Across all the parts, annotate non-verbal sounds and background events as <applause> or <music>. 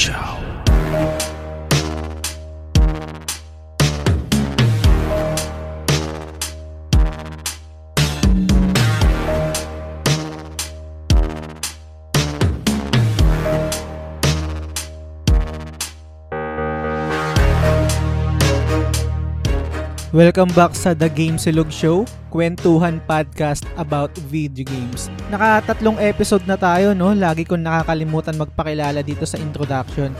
Tchau. Welcome back sa The Game Silog Show, kwentuhan podcast about video games. Nakatatlong episode na tayo, no? Lagi kong nakakalimutan magpakilala dito sa introduction.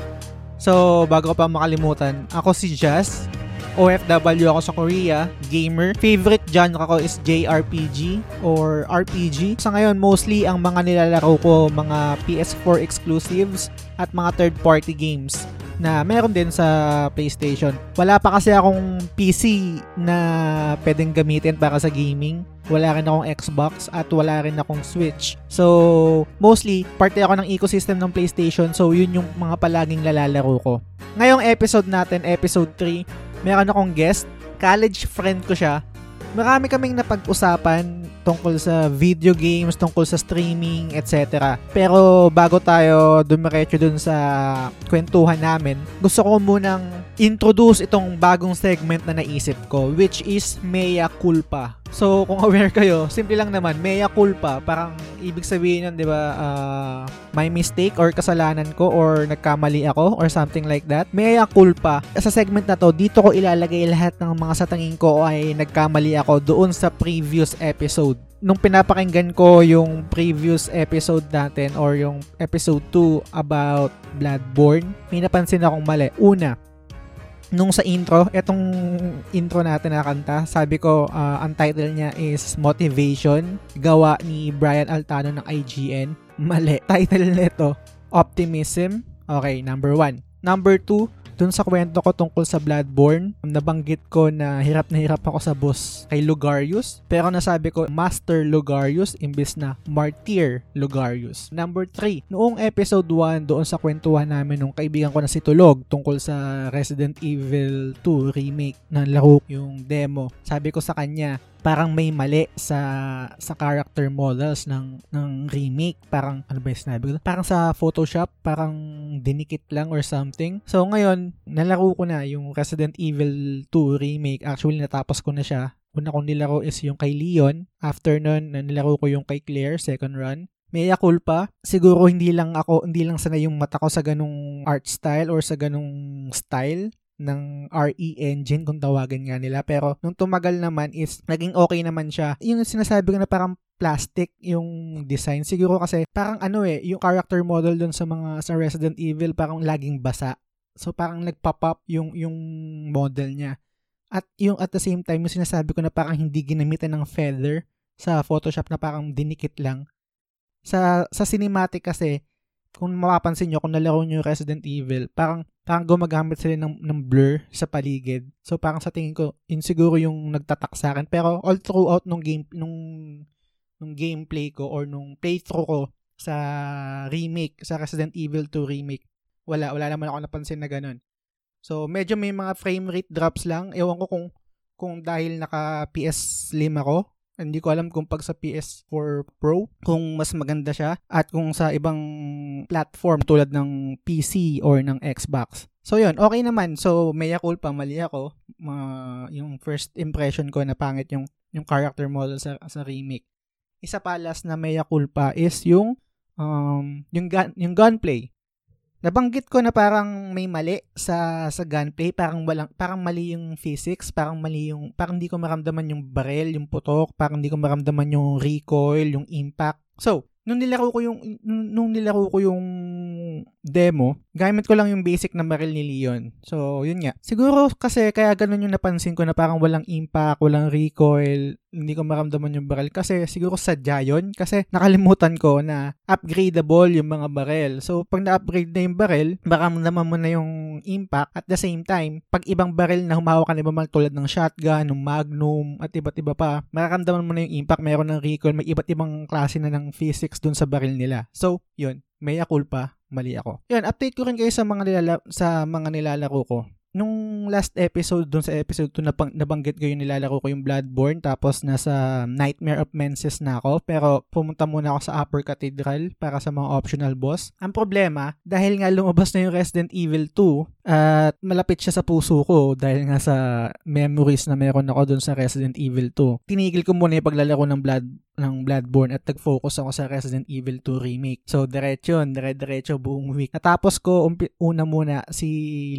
So, bago pa makalimutan, ako si Jazz. OFW ako sa Korea, gamer. Favorite genre ko is JRPG or RPG. Sa ngayon, mostly ang mga nilalaro ko, mga PS4 exclusives at mga third-party games na meron din sa PlayStation. Wala pa kasi akong PC na pwedeng gamitin para sa gaming. Wala rin akong Xbox at wala rin akong Switch. So, mostly, parte ako ng ecosystem ng PlayStation. So, yun yung mga palaging lalalaro ko. Ngayong episode natin, episode 3, meron akong guest. College friend ko siya. Marami kaming napag-usapan tungkol sa video games, tungkol sa streaming, etc. Pero bago tayo dumiretso dun sa kwentuhan namin, gusto ko munang introduce itong bagong segment na naisip ko, which is Mea Culpa. So, kung <laughs> aware kayo, simple lang naman, Mea Culpa, parang ibig sabihin nun, di ba, uh, my mistake or kasalanan ko or nagkamali ako or something like that. Mea Culpa. Sa segment na to, dito ko ilalagay lahat ng mga sa tingin ko ay nagkamali ako doon sa previous episode nung pinapakinggan ko yung previous episode natin or yung episode 2 about Bloodborne, may napansin akong mali. Una, nung sa intro, etong intro natin na kanta, sabi ko, uh, ang title niya is Motivation, gawa ni Brian Altano ng IGN. Mali. <laughs> Title nito, Optimism. Okay, number one. Number two, dun sa kwento ko tungkol sa Bloodborne, nabanggit ko na hirap na hirap ako sa boss kay Lugarius. Pero nasabi ko Master Lugarius imbes na Martyr Lugarius. Number 3, noong episode 1 doon sa kwentuhan namin nung kaibigan ko na si Tulog tungkol sa Resident Evil 2 remake ng laro yung demo. Sabi ko sa kanya, parang may mali sa sa character models ng ng remake. Parang ano ba yung sinabi ko? Parang sa Photoshop parang dinikit lang or something. So ngayon nalaro ko na yung Resident Evil 2 remake. Actually natapos ko na siya. Una kong nilaro is yung kay Leon. After nun nilaro ko yung kay Claire second run. Mea culpa, siguro hindi lang ako, hindi lang sanay yung mata ko sa ganung art style or sa ganung style ng RE engine kung tawagan nga nila. Pero nung tumagal naman is naging okay naman siya. Yung sinasabi ko na parang plastic yung design. Siguro kasi parang ano eh, yung character model dun sa mga sa Resident Evil parang laging basa. So parang nagpop up yung yung model niya. At yung at the same time yung sinasabi ko na parang hindi ginamitan ng feather sa Photoshop na parang dinikit lang. Sa sa cinematic kasi kung mapapansin nyo, kung nalaro nyo Resident Evil, parang, parang gumagamit sila ng, ng blur sa paligid. So, parang sa tingin ko, yun siguro yung nagtatak sa akin. Pero, all throughout nung game, nung, nung gameplay ko or nung playthrough ko sa remake, sa Resident Evil 2 remake, wala, wala naman ako napansin na ganun. So, medyo may mga frame rate drops lang. Ewan ko kung, kung dahil naka PS Slim ako hindi ko alam kung pag sa PS4 Pro, kung mas maganda siya at kung sa ibang platform tulad ng PC or ng Xbox. So yun, okay naman. So maya culpa, mali ako. Uh, yung first impression ko na pangit yung yung character model sa sa remake. Isa pa last na maya culpa is yung um yung gun, yung gunplay nabanggit ko na parang may mali sa sa gunplay, parang walang parang mali yung physics, parang mali yung parang hindi ko maramdaman yung barrel, yung putok, parang hindi ko maramdaman yung recoil, yung impact. So, nung nilaro ko yung nung nilaro ko yung demo, gamit ko lang yung basic na barrel ni Leon. So, yun nga. Siguro kasi kaya ganun yung napansin ko na parang walang impact, walang recoil, hindi ko maramdaman yung barrel kasi siguro sadya yun kasi nakalimutan ko na upgradable yung mga barrel. So, pag na-upgrade na yung barrel, maramdaman mo na yung impact at the same time, pag ibang barrel na humawak ka na iba tulad ng shotgun, ng magnum, at iba't iba pa, mararamdaman mo na yung impact, meron ng recoil, may iba't ibang klase na ng physics dun sa barrel nila. So, yun, may culpa, mali ako. Yan, update ko rin kayo sa mga nilala sa mga nilalaro ko. nung last episode, dun sa episode 2, napang, nabanggit ko yung nilalaro ko yung Bloodborne, tapos nasa Nightmare of Menses na ako, pero pumunta muna ako sa Upper Cathedral para sa mga optional boss. Ang problema, dahil nga lumabas na yung Resident Evil 2, at malapit siya sa puso ko dahil nga sa memories na meron ako dun sa Resident Evil 2. Tinigil ko muna yung paglalaro ng Blood ng Bloodborne at nag-focus ako sa Resident Evil 2 remake. So, diretso yun, dire-diretso buong week. Natapos ko umpi- una muna si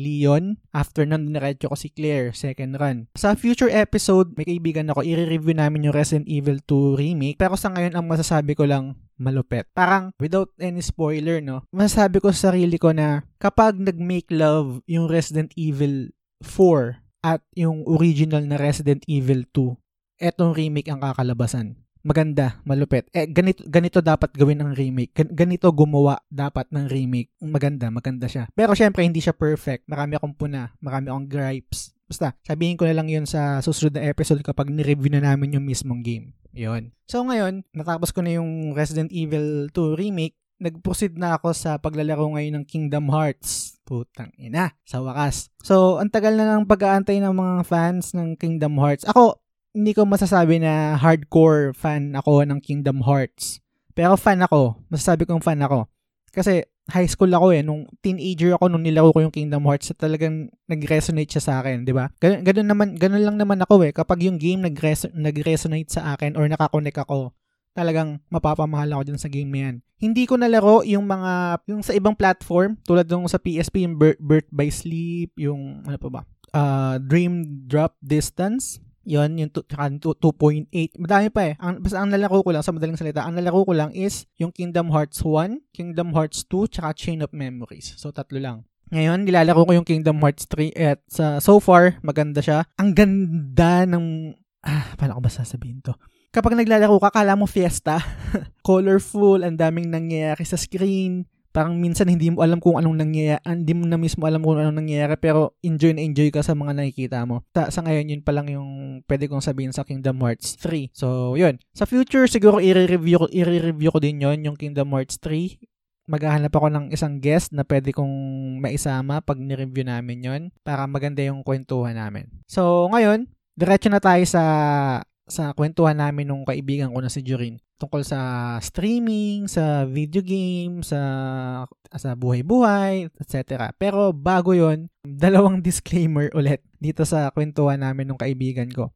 Leon, after nun diretso ko si Claire, second run. Sa future episode, may kaibigan ako, i-review namin yung Resident Evil 2 remake. Pero sa ngayon, ang masasabi ko lang, malupet. Parang without any spoiler, no? Masasabi ko sa sarili ko na kapag nag-make love yung Resident Evil 4 at yung original na Resident Evil 2, etong remake ang kakalabasan maganda, malupit. Eh, ganito, ganito dapat gawin ng remake. Ganito gumawa dapat ng remake. Maganda, maganda siya. Pero syempre, hindi siya perfect. Marami akong puna, marami akong gripes. Basta, sabihin ko na lang yun sa susunod na episode kapag ni-review na namin yung mismong game. Yun. So ngayon, natapos ko na yung Resident Evil 2 remake. Nag-proceed na ako sa paglalaro ngayon ng Kingdom Hearts. Putang ina, sa wakas. So, ang tagal na ng pag-aantay ng mga fans ng Kingdom Hearts. Ako, hindi ko masasabi na hardcore fan ako ng Kingdom Hearts. Pero fan ako. Masasabi kong fan ako. Kasi high school ako eh. Nung teenager ako nung nilaro ko yung Kingdom Hearts, talagang nag-resonate siya sa akin, di ba? Ganun, ganun, naman, ganun lang naman ako eh. Kapag yung game nag-res- nag-resonate sa akin or nakakonect ako, talagang mapapamahal ako dun sa game na yan. Hindi ko nalaro yung mga, yung sa ibang platform, tulad nung sa PSP, yung Birth by Sleep, yung, ano pa ba, uh, Dream Drop Distance, yon yung 2.8. Madami pa eh. Ang, basta ang nalaro ko lang, sa madaling salita, ang nalaro ko lang is yung Kingdom Hearts 1, Kingdom Hearts 2, tsaka Chain of Memories. So, tatlo lang. Ngayon, nilalaro ko yung Kingdom Hearts 3 at sa so far, maganda siya. Ang ganda ng... Ah, paano ko ba sasabihin to? Kapag naglalaro ka, kala mo fiesta. <laughs> Colorful, ang daming nangyayari sa screen parang minsan hindi mo alam kung anong nangyayari, hindi mo na mismo alam kung anong nangyayari, pero enjoy na enjoy ka sa mga nakikita mo. Sa, sa ngayon, yun pa lang yung pwede kong sabihin sa Kingdom Hearts 3. So, yun. Sa future, siguro i-review ko, i-review ko din yun, yung Kingdom Hearts 3. Maghahanap ako ng isang guest na pwede kong maisama pag ni-review namin yon para maganda yung kwentuhan namin. So, ngayon, diretso na tayo sa sa kwentuhan namin nung kaibigan ko na si Jurin tungkol sa streaming, sa video game, sa sa buhay-buhay, etc. Pero bago 'yon, <laughs> dalawang disclaimer ulit dito sa kwentuhan namin nung kaibigan ko.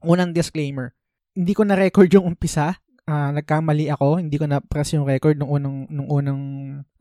Unang disclaimer, hindi ko na record yung umpisa. Uh, nagkamali ako, hindi ko na press yung record nung unang nung unang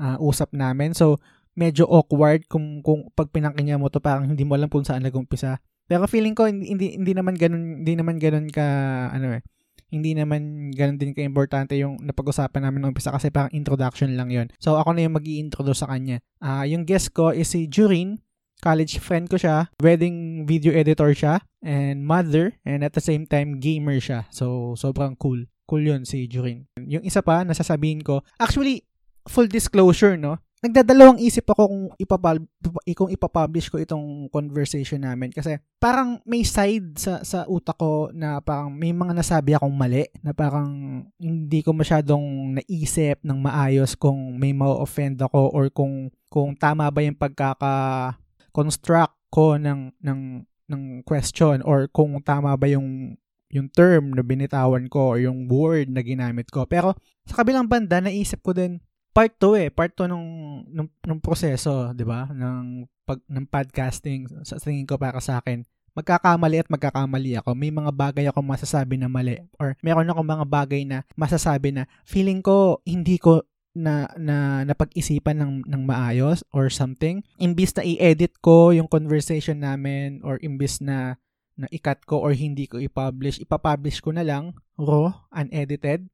uh, usap namin. So medyo awkward kung kung pag pinakinggan mo to parang hindi mo alam kung saan nag-umpisa. Pero feeling ko hindi hindi, naman ganoon hindi naman ganoon ka ano eh hindi naman ganun din ka-importante yung napag-usapan namin noong umpisa kasi parang introduction lang yon So, ako na yung mag introduce sa kanya. Uh, yung guest ko is si Jurin. College friend ko siya. Wedding video editor siya. And mother. And at the same time, gamer siya. So, sobrang cool. Cool yun si Jurin. Yung isa pa, nasasabihin ko. Actually, full disclosure, no? Nagdadalawang isip ako kung ipapub- kung ipapublish ko itong conversation namin kasi parang may side sa sa utak ko na parang may mga nasabi akong mali na parang hindi ko masyadong naisip ng maayos kung may ma-offend ako or kung kung tama ba yung pagkaka construct ko ng ng ng question or kung tama ba yung yung term na binitawan ko or yung word na ginamit ko. Pero sa kabilang banda, naisip ko din, part 2 eh, part 2 nung, nung, nung proseso, 'di ba? Ng pag ng podcasting sa tingin ko para sa akin. Magkakamali at magkakamali ako. May mga bagay ako masasabi na mali or meron ako mga bagay na masasabi na feeling ko hindi ko na na napag-isipan ng ng maayos or something. Imbis na i-edit ko yung conversation namin or imbis na na ikat ko or hindi ko i-publish, ipapublish ko na lang raw, unedited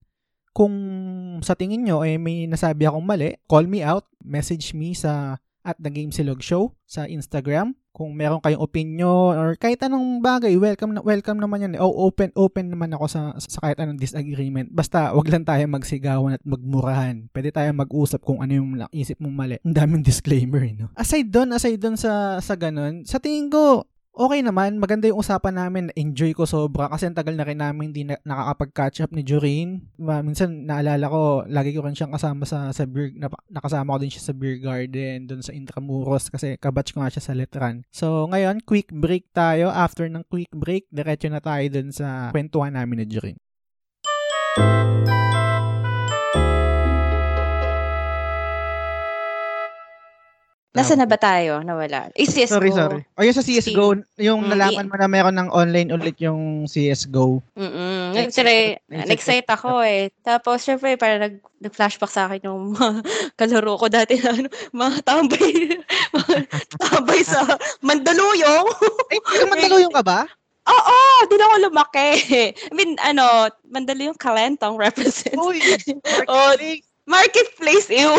kung sa tingin nyo eh, may nasabi akong mali, call me out, message me sa at the Game Silog Show sa Instagram. Kung meron kayong opinion or kahit anong bagay, welcome na welcome naman yan. Oh, open open naman ako sa sa kahit anong disagreement. Basta wag lang tayo magsigawan at magmurahan. Pwede tayo mag-usap kung ano yung isip mong mali. Ang daming disclaimer, eh, no? Aside doon, aside doon sa sa ganun, sa tingin ko okay naman. Maganda yung usapan namin. Enjoy ko sobra kasi ang tagal na rin namin hindi na, nakakapag-catch up ni Joreen. Minsan, naalala ko, lagi ko rin siyang kasama sa, sa beer, na, nakasama ko din siya sa beer garden, doon sa Intramuros kasi kabatch ko nga siya sa Letran. So, ngayon, quick break tayo. After ng quick break, diretso na tayo doon sa kwentuhan namin ni Joreen. Nasaan na ba tayo? Nawala. Eh, CSGO. Sorry, sorry. O yung sa CSGO, yung Mm, nalaman mo na meron ng online ulit yung CSGO. Mm-mm. Actually, next na-excite ako eh. Tapos, syempre, parang nag, nag-flashback sa akin yung mga <laughs> kalaro ko dati na ano, mga tambay, <laughs> mga tambay sa Mandaluyong. <laughs> Ay, yung Mandaluyong ka ba? Oo, din ako lumaki. I mean, ano, Mandaluyong Kalentong represents. Uy, Oh, Marketplace, ew.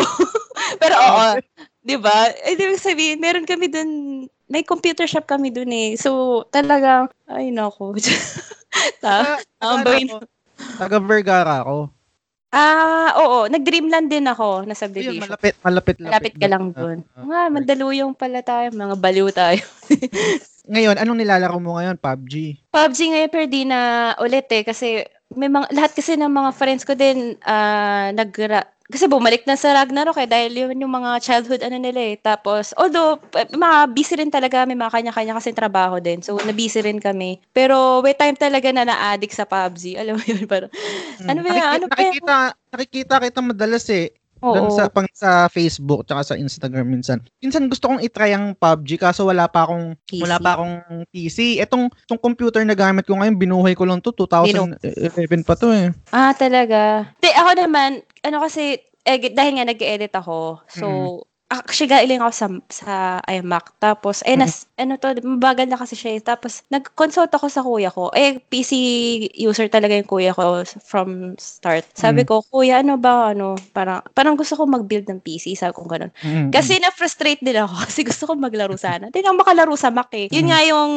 Pero oo, di ba? Eh, di sabihin, meron kami dun, may computer shop kami dun eh. So, talagang, ay nako. <laughs> Ta- tambay ano, Taga Vergara ako. Ah, oo. Nag-dreamland din ako na Ayun, subdivision. malapit, malapit, Malapit ka lang doon. Nga, mandaluyong pala tayo. Mga baliw tayo. <laughs> Ngayon, anong nilalaro mo ngayon? PUBG? PUBG ngayon, pero di na ulit eh. Kasi may mga, lahat kasi ng mga friends ko din, ah, nag, kasi bumalik na sa Ragnarok eh, dahil yun yung mga childhood ano nila eh. Tapos, although, p- mga busy rin talaga, may mga kanya-kanya kasi trabaho din. So, na-busy rin kami. Pero, may time talaga na na-addict sa PUBG. Alam mo yun, parang, Hmm. Ano ba yan? Nakiki- Ano nakikita, nakikita kita madalas eh. Doon oo. sa, pang, sa Facebook tsaka sa Instagram minsan. Minsan gusto kong itry ang PUBG kaso wala pa akong PC. wala pa akong PC. Etong tong computer na gamit ko ngayon, binuhay ko lang to 2011 pa to eh. Ah, talaga. Di, ako naman, ano kasi, eh, dahil nga nag-edit ako, so, actually, galing ako sa, sa iMac. Tapos, eh, nas, ano to, mabagal na kasi siya. eh. Tapos, nag-consult ako sa kuya ko. Eh, PC user talaga yung kuya ko from start. Sabi Mm. ko, kuya, ano ba, ano, parang, parang gusto ko mag-build ng PC. Sabi ko ganun. Mm, Kasi na-frustrate din ako <laughs> kasi gusto ko maglaro sana. Hindi ako makalaro sa Mac eh. Yun Mm. nga yung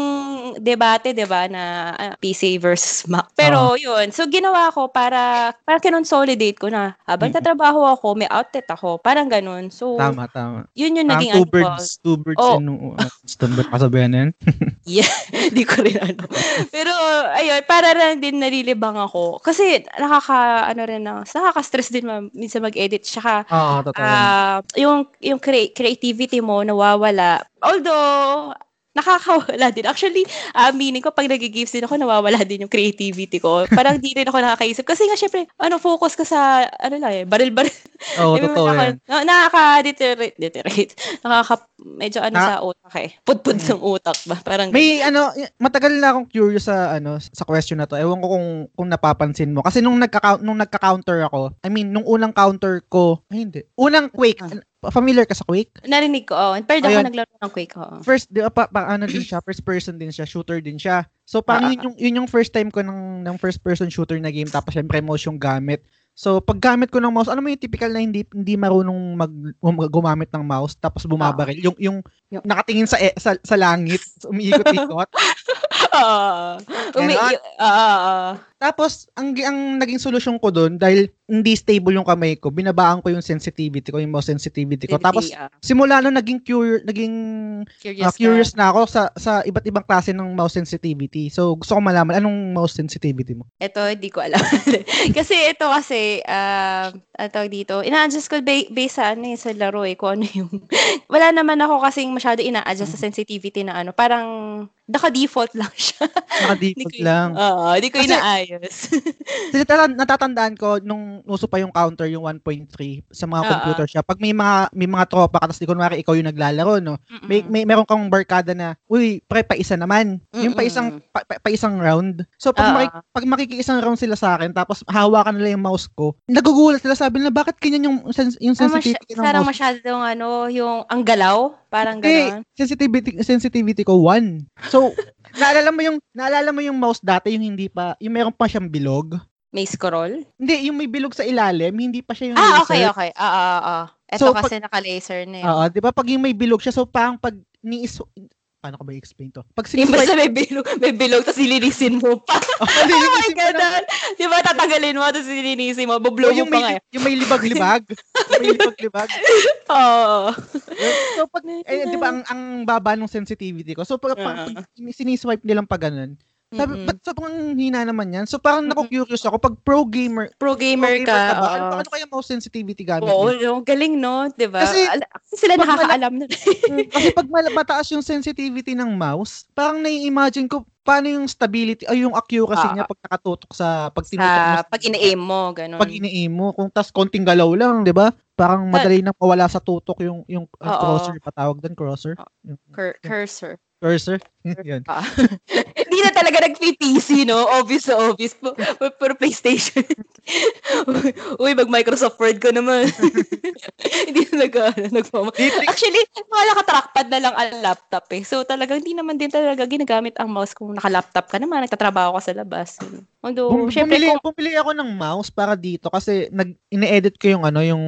debate, 'di ba, na ah, PC versus Mac. Pero yun, so ginawa ko para para kinonsolidate ko na habang Mm. tatrabaho ako, may outlet ako, parang ganun. So tama, tama. Yun yung naging two ano ko. birds, two birds Oh. in uh, stone ba kasabihan yan? <laughs> <laughs> Hindi ko rin ano. Pero ayun, para lang din nalilibang ako. Kasi nakaka ano rin na, nakaka-stress din ma- minsan mag-edit. Tsaka Oo, totoo. ah yung yung crea- creativity mo nawawala. Although nakakawala din. Actually, aminin ko, pag nag-games din ako, nawawala din yung creativity ko. Parang di rin ako nakakaisip. Kasi nga, syempre, ano, focus ka sa, ano lang eh, baril-baril. Oo, ba, totoo yan. na- Nakaka-deteriorate, deteriorate. Nakaka, medyo ano Na- sa utak eh. Pudpud ng utak ba? Parang, May ano, matagal na akong curious sa ano sa question na to. Ewan ko kung kung napapansin mo kasi nung nagka nung nagka-counter ako, I mean nung unang counter ko, ay hindi. Unang Quake, familiar ka sa Quake? narinig ko, oh. Pero ako naglaro ng Quake, oo. First, di ba, pa, pa- ano din siya, first person din siya, shooter din siya. So parang Ah, yun yung yun yung first time ko ng ng first person shooter na game tapos syempre mouse yung gamit. So pag gamit ko ng mouse, ano mo yung typical na hindi hindi marunong mag um- gumamit ng mouse tapos bumabaril yung yung Yung- nakatingin sa e- sa, sa langit, umiikot-ikot. <laughs> Oo. Umi- Ganon? y- Oo, oo. Tapos, ang, ang naging solusyon ko doon, dahil hindi stable yung kamay ko, binabaan ko yung sensitivity ko, yung mouse sensitivity ko. Tapos, simula nung naging curious, naging curious, ka. curious na ako sa, sa iba't ibang klase ng mouse sensitivity. So, gusto ko malaman, anong mouse sensitivity mo? Ito, hindi ko alam. <laughs> kasi ito kasi, uh, tawag dito, ina-adjust ko ba- based sa ano eh, sa laro eh, kung ano yung, <laughs> wala naman ako kasing masyado ina-adjust sa sensitivity na ano, parang, naka-default lang siya. Naka-default <laughs> lang. Oo, hindi ko Kasi- inaayos. Kasi tala, natatandaan ko, nung uso pa yung counter, yung 1.3, sa mga Ah, computer shop, pag may mga, may mga tropa ka, tapos di kunwari ikaw yung naglalaro, no? may, Mm-mm. may meron kang barkada na, uy, pre, pa isa naman. Yung pa isang, Mm-mm. pa, pa- pa isang round. So, pag, Ah. maki, pag makikiisang round sila sa akin, tapos hawakan nila yung mouse ko, nagugulat sila, sabi nila, bakit ganyan yung, sens- yung Ah, sensitivity ng parang mouse? masyadong ano, yung ang galaw, parang Hindi, gano'n. sensitivity, sensitivity ko, one. So, naalala mo yung, naalala mo yung mouse dati, yung hindi pa, yung meron pa siyang bilog? May scroll? Hindi, yung may bilog sa ilalim, hindi pa siya yung Ah, laser. okay, okay. Ah, ah, ah. Ito So, kasi naka-laser na eh. Oo, di ba pag yung may bilog siya, so parang pag ni paano ko ba i-explain to? Pag Yung siniswipe, basta may bilog, may bilog, tapos ilinisin mo pa. <laughs> oh, Oh my God! na. Di ba tatanggalin mo, tapos ilinisin mo, bublow O, yung mo pa nga. may, yung may libag-libag. yung may libag-libag. <laughs> Oo. So, so pag, eh, di ba, ang, ang baba ng sensitivity ko. So, pag, pag, pag siniswipe nilang pa ganun, sabi, Mm-mm. ba't sobrang hina naman yan? So, parang naku-curious ako, pag pro gamer, Pro gamer pro ka. ba? Ano, oo. ano kaya mouse sensitivity gamit Oo, no, galing no, 'di ba? Kasi, Kasi sila nakakaalam na. Mm, Kasi pag mataas yung sensitivity ng mouse, parang nai-imagine ko paano yung stability, ay yung accuracy Ah, niya pag nakatutok sa, pag tinutok mo pag ina-aim mo, ganun. pag ini-aim mo, kung tas konting galaw lang, 'di ba? Parang madali nang mawala sa tutok yung yung uh, crosser patawag doon, crosser. Yung Cur- cursor. Cursor. <laughs> Yun. Ah. <laughs> Hindi na talaga nag-PC, no? Obvious na obvious. Puro PlayStation. <laughs> Uy, mag-Microsoft Word ko naman. hindi na nag, ano, nagmama. Actually, mga nakatrackpad na lang ang laptop eh. So talaga, hindi naman din talaga ginagamit ang mouse kung naka-laptop ka naman, nagtatrabaho ka sa labas. Although, Bum- syempre, bumili, kung, bumili ako ng mouse para dito kasi nag ine-edit ko yung ano yung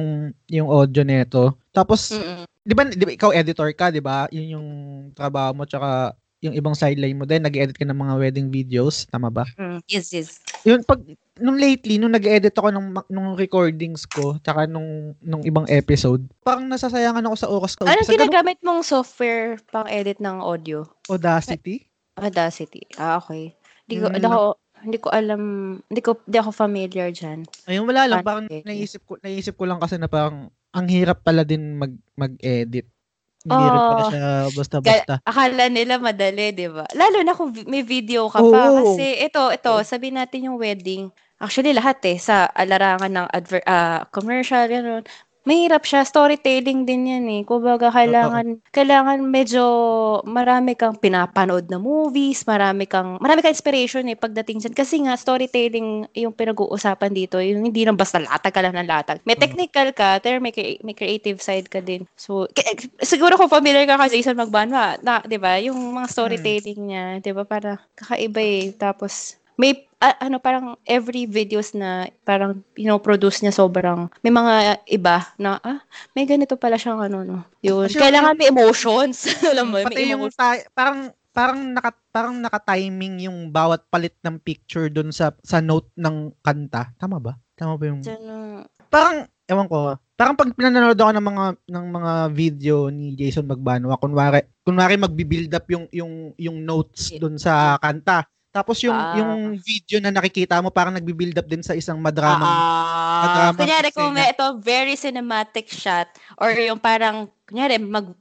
yung audio nito. Tapos Mm-mm. 'Di ba, 'di ba ikaw editor ka, 'di ba? Yun yung trabaho mo tsaka yung ibang sideline mo din, nag-edit ka ng mga wedding videos, tama ba? Mm, yes, yes. Yun pag nung lately nung nag-edit ako ng nung recordings ko tsaka nung nung ibang episode, parang nasasayangan ako sa oras ko. Ganung ginagamit mong software pang edit ng audio? Audacity? Audacity. Ah, okay. Hindi ko, Mm. hindi ko, hindi ko alam, hindi ko, hindi ako familiar dyan. Ayun, wala lang. Parang naisip ko, naisip ko lang kasi na parang ang hirap pala din mag, mag-edit. Hindi rin pala siya basta-basta. Akala nila madali, di ba? Lalo na kung may video ka pa. Oo. Kasi ito, ito, sabi natin yung wedding. Actually, lahat eh, sa alarangan ng adver, ah, commercial, gano'n. Mahirap siya, storytelling din yan eh. Kumbaga, kailangan, kailangan medyo marami kang pinapanood na movies, marami kang, marami kang inspiration eh pagdating dyan. Kasi nga, storytelling yung pinag-uusapan dito, yung hindi lang basta latag ka lang ng latag. May Oo. technical ka, pero may, may creative side ka din. So, k- siguro kung familiar ka kasi Jason Magbanwa, na, 'di ba? Yung mga storytelling niya, 'di ba? Para kakaiba eh. Tapos may ah, ano parang every videos na parang you know produce niya sobrang may mga iba na ah may ganito pala siyang ano no yun Kasi kailangan may emotions <laughs> alam mo may yung ti- parang parang naka parang naka-timing yung bawat palit ng picture dun sa sa note ng kanta. Tama ba? Tama ba yung Diyan, Parang ewan ko. Parang pag pinanonood ako ng mga ng mga video ni Jason Magbanwa, kunwari kunwari magbi-build up yung yung yung notes dun sa kanta. Tapos yung Ah. yung video na nakikita mo parang nagbi-build up din sa isang madramang Ah, madramang kunyari kung may ito very cinematic shot or yung parang kunyari mag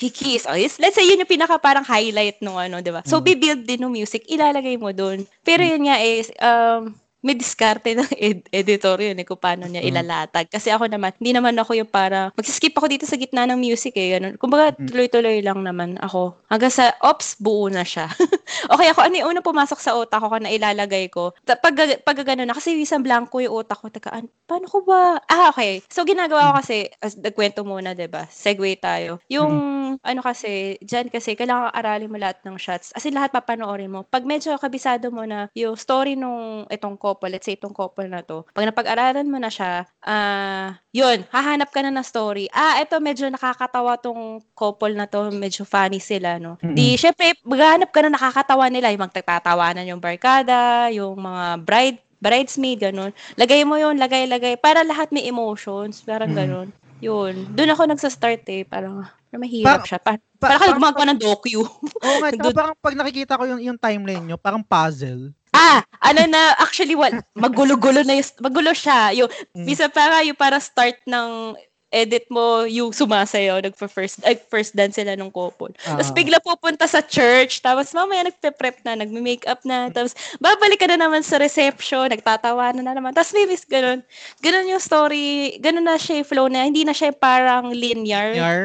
kikis. Oh, yes. Let's say yun yung pinaka parang highlight nung ano, 'di ba? So Mm. bibuild din ng music, ilalagay mo doon. Pero yun nga is um may diskarte ng ed- editor yun eh, kung paano niya Mm. ilalatag. Kasi ako naman, hindi naman ako yung para, magsiskip ako dito sa gitna ng music eh. Ganun. Kumbaga, Mm. tuloy-tuloy lang naman ako. Hanggang sa, ops, buo na siya. <laughs> okay, ako, ano yung unang pumasok sa utak ko na ilalagay ko? Pag, pag gano'n na, kasi isang blanco yung utak ko. Teka, an- paano ko ba? Ah, okay. So, ginagawa ko kasi, as, nagkwento muna, 'di ba Segue tayo. Yung, ano kasi, dyan kasi, kailangan aralin mo lahat ng shots. As in, lahat papanoorin mo. Pag medyo kabisado mo na yung story nung itong couple, let's say itong couple na to, pag napag-aralan mo na siya, ah, yun, hahanap ka na ng story. Ah, ito medyo nakakatawa tong couple na to, medyo funny sila, no? Mm-mm. Di, syempre, maghanap ka na nakakatawa nila, yung magtatawanan yung barkada, yung mga bride, bridesmaid, ganun. Lagay mo yun, lagay-lagay, para lahat may emotions, parang Mm. ganun. Yun. Doon ako nagsa-start eh. Parang, parang mahirap Parang- siya. Pa- Pa- parang parang- gumagawa ng docu. Oo nga, Doon- parang pag nakikita ko yung, yung timeline nyo, parang puzzle. Ah, ano na, actually, wal, magulo-gulo na yung, magulo siya. Yung, Mm. Bisa para yung para start ng edit mo yung sumasayaw, nagpa-first, ay, first dance sila nung couple. Tapos Ah. bigla pupunta sa church, tapos mamaya nagpe-prep na, nagme-makeup na, tapos babalik ka na naman sa reception, nagtatawa na, na naman. Tapos may miss ganun. Ganun yung story, ganun na siya flow na, hindi na siya parang linear. Yar.